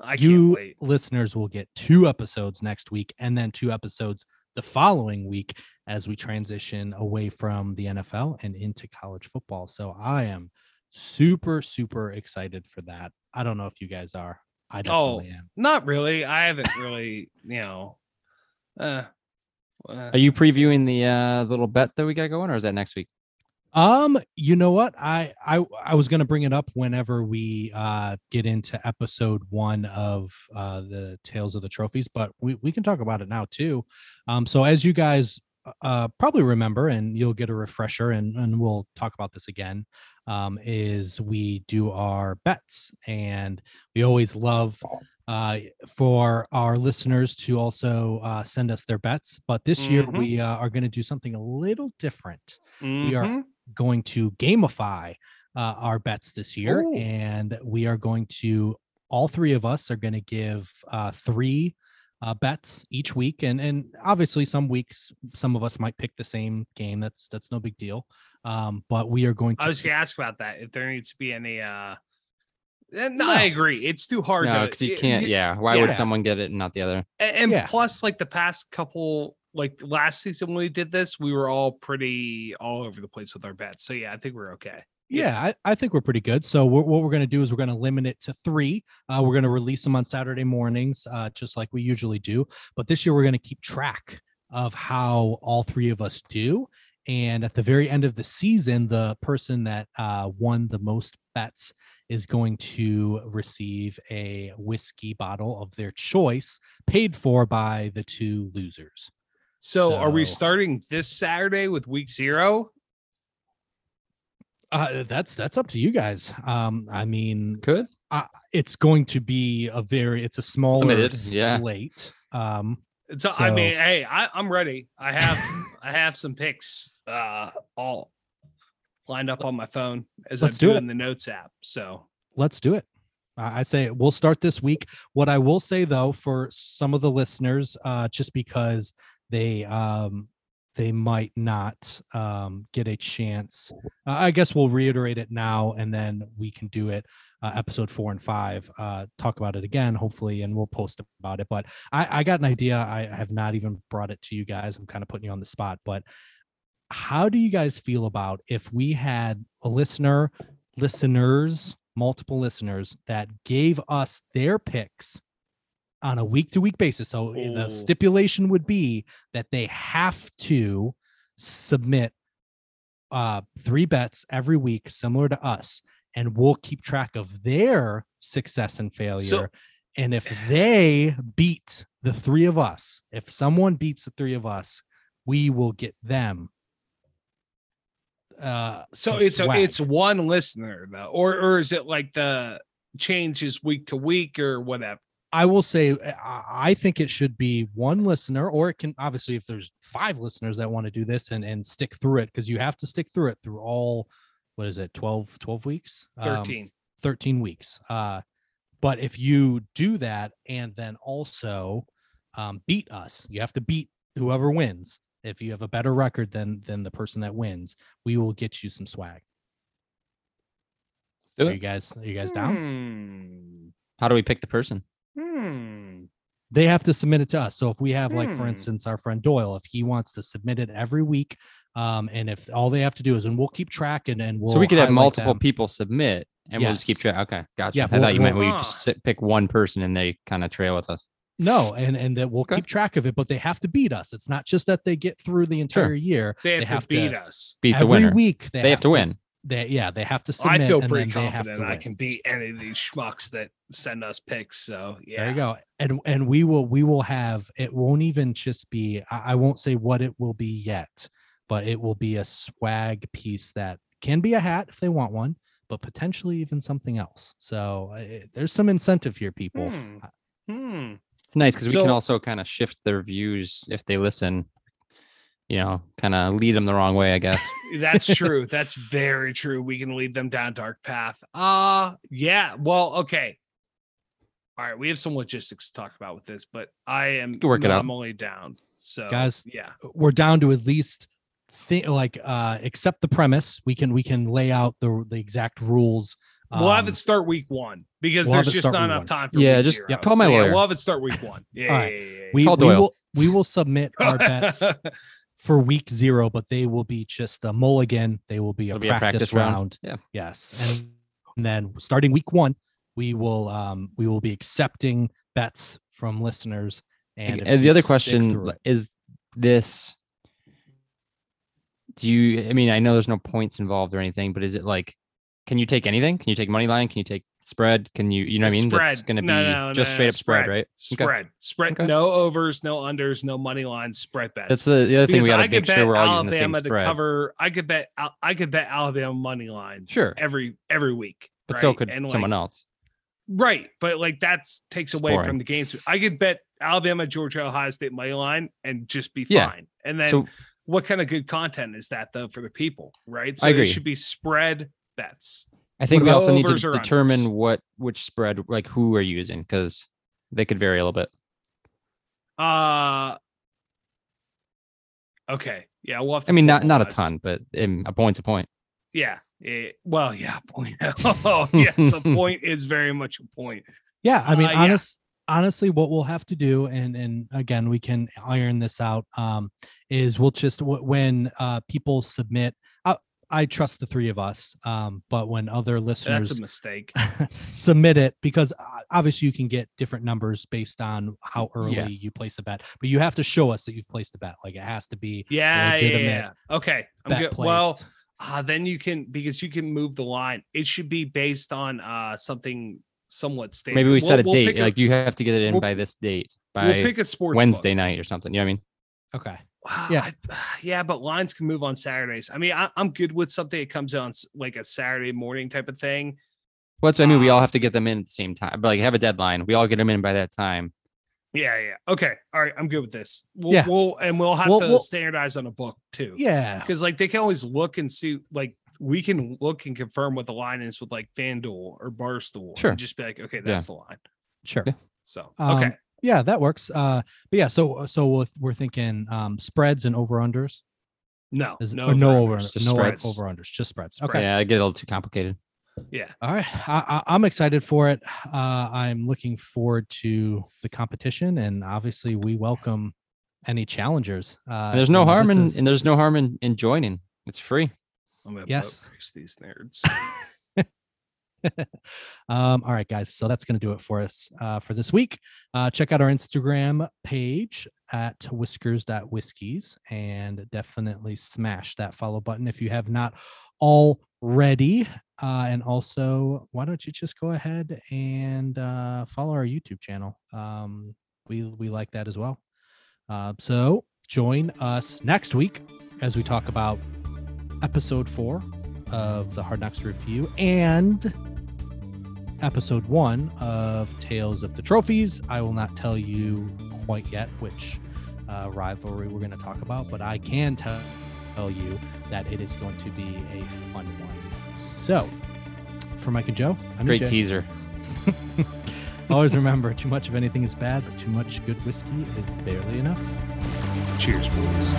I you can't wait. listeners will get two episodes next week and then two episodes the following week as we transition away from the NFL and into college football. So I am super, super excited for that. I don't know if you guys are. I Oh. definitely am. Not really. I haven't really, you know. Uh, uh, Are you previewing the uh, little bet that we got going, or is that next week? Um, you know what? I I I was gonna bring it up whenever we uh get into episode one of uh the Tales of the Trophies, but we, we can talk about it now too. Um, so as you guys uh probably remember, and you'll get a refresher, and and we'll talk about this again. Um, is we do our bets, and we always love uh, for our listeners to also uh, send us their bets. But this year Mhm. we uh, are going to do something a little different. We are Mhm. going to gamify uh, our bets this year, Ooh. and we are going to all three of us are going to give uh, three uh, bets each week, and and obviously some weeks some of us might pick the same game. That's that's no big deal. Um, but we are going to. I was gonna ask about that. If there needs to be any uh and No. I agree. It's too hard No, because you can't. y- Yeah. Why yeah. would someone get it and not the other? a- And, Yeah. plus, like the past couple, like last season when we did this, we were all pretty all over the place with our bets. So yeah, I think we're okay. Yeah, I, I think we're pretty good. So what what we're going to do is we're going to limit it to three. Uh, we're going to release them on Saturday mornings, uh, just like we usually do. But this year we're going to keep track of how all three of us do. And at the very end of the season, the person that uh, won the most bets is going to receive a whiskey bottle of their choice, paid for by the two losers. So, are we starting this Saturday with week zero? Uh, that's that's up to you guys. Um, I mean, Could. it's going to be a very it's a smaller Limited, yeah. slate. Um, So, I mean, hey, I, I'm ready. I have I have some picks uh all lined up on my phone as Let's I do do it. in the notes app. So let's do it. I I say we'll start this week. What I will say though, for some of the listeners, uh, just because they um they might not um get a chance, uh, I guess we'll reiterate it now, and then we can do it. Uh, episode four and five, uh, talk about it again, hopefully, and we'll post about it. But I, I got an idea. I have not even brought it to you guys. I'm kind of putting you on the spot, but how do you guys feel about if we had a listener, listeners, multiple listeners that gave us their picks on a week to week basis? So eh, the stipulation would be that they have to submit uh three bets every week similar to us and we'll keep track of their success and failure and if they beat the three of us if someone beats the three of us we will get them uh so it's a, it's one listener though, or or is it like the changes week to week or whatever? I will say uh, I I think it should be one listener, or it can obviously if there's five listeners that want to do this and and stick through it because you have to stick through it through all what is it 12 12 weeks Um, 13. 13 weeks uh but if you do that and then also um beat us you have to beat whoever wins if you have a better record than than the person that wins we will get you some swag Let's do are you guys are you guys down Hmm. How do we pick the person? Hmm. they have to submit it to us. So if we have, like, for Hmm. instance, our friend Doyle, if he wants to submit it every week, um, and if all they have to do is, and we'll keep track and and we'll so we could have highlight multiple them. people submit, and we'll just keep Yes. track. Okay, gotcha. Yeah, I thought we'll- you meant we we'll- just sit, pick one person and they kind of trail with us. No, and and that we'll Okay. keep track of it, but they have to beat us. It's not just that they get through the entire year. They have, to beat us. Beat the every winner. week. They, have to win. They yeah, they have to say I feel and pretty then they have confident to I can beat any of these schmucks that send us picks. So yeah, There you go. And and we will we will have it won't even just be I, I won't say what it will be yet, but it will be a swag piece that can be a hat if they want one, but potentially even something else. So uh, there's some incentive here, people. Hmm. Hmm. It's nice because we can also kind of shift their views if they listen. You know, kind of lead them the wrong way, I guess. That's true. That's very true. We can lead them down dark path. Uh yeah. Well, okay. All right, we have some logistics to talk about with this, but I am can work it out. only down. So Guys, yeah. We're down to at least think like uh accept the premise. We can we can lay out the the exact rules. We'll have um, it start week one because we'll there's just not enough one. time for Yeah, week just- zero. yeah, call my So, lawyer. we'll have it start week one. Yeah, All yeah, yeah, yeah, we, Call we Doyle. will we will submit our bets for week zero, but they will be just a mulligan. They will be a, It'll be a practice, practice round. round. Yeah. Yes. And then starting week one, we will um we will be accepting bets from listeners. And, And, the other question through l- it- is this do you i mean i know there's no points involved or anything but is it like can you take anything can you take money line can you take spread can you you know what i mean that's Spread. going to be No, no, just no, straight up spread, right Okay. Spread, spread, Okay. no overs, no unders, no money line, spread bets. that's the, the other thing we got I make sure bet we're all using the same Alabama to spread cover. I could bet. I could bet Alabama money line sure every every week. but so could And, like, someone else Right, but like that's takes away boring. from the games. I could bet Alabama, Georgia, Ohio State money line and just be Yeah. fine. And then So what kind of good content is that though for the people? Right. So I agree. it should be spread bets. I think we also need to determine unders? what which spread, like who we're using, because they could vary a little bit. Uh okay. Yeah, we'll have to I mean, not not a ton, but um, a point's a point. Yeah. eh, well, yeah, point. oh, yes, a point is very much a point. Yeah, I mean, Uh, yeah. honest, honestly, what we'll have to do, and and again, we can iron this out. Um, is we'll just w- when uh people submit. I, I trust the three of us. Um, but when other listeners That's a mistake. submit it, because uh, obviously you can get different numbers based on how early Yeah. you place a bet, but you have to show us that you've placed a bet. Like it has to be Yeah, yeah, yeah, yeah. Okay. I'm good. placed. Well, ah, then you can because you can move the line. It should be based on uh something somewhat stable. Maybe we We'll- set a we'll date, pick a- like you have to get it in we'll- by this date, by we'll pick a sports book. Wednesday night or something. You know what I mean? okay. Ah, Yeah. I- yeah, but lines can move on Saturdays. I mean, I, I'm good with something that comes on like a Saturday morning type of thing. Well, that's I mean. We all Ah. have to get them in at the same time, but like have a deadline. We all get them in by that time. Yeah, yeah. Okay. All right. I'm good with this. We'll, Yeah. we'll and we'll have We'll- to we'll- standardize on a book too. Yeah. Because like they can always look and see like we can look and confirm what the line is with like FanDuel or Barstool. Sure. And just be like, okay, that's the line. Sure. Yeah. So Um, okay. Yeah, that works. Uh, but yeah, so so we're, we're thinking um spreads and over unders. No, Is, no, no over over-unders, just no spreads. over unders, just spreads. Spreads. Okay. Yeah, I get a little too complicated. Yeah. All right. I, I, I'm excited for it. Uh, I'm looking forward to the competition, and obviously, we welcome any challengers. Uh, And there's no you harm in, is- and there's no harm in, in joining. It's free. I'm gonna Yes. yes. these nerds. um, all right, guys. So that's going to do it for us uh, for this week. Uh, check out our Instagram page at whiskers.whiskies and definitely smash that follow button if you have not already. Uh, and also, why don't you just go ahead and uh, follow our YouTube channel? Um, we, we like that as well. Uh, so join us next week as we talk about episode four of the Hard Knocks review and episode one of Tales of the Trophies. I will not tell you quite yet which uh, rivalry we're going to talk about, but I can tell, tell you that it is going to be a fun one. So, for Mike and Joe, I'm Great EJ. teaser. Always remember, too much of anything is bad, but too much good whiskey is barely enough. Cheers, boys.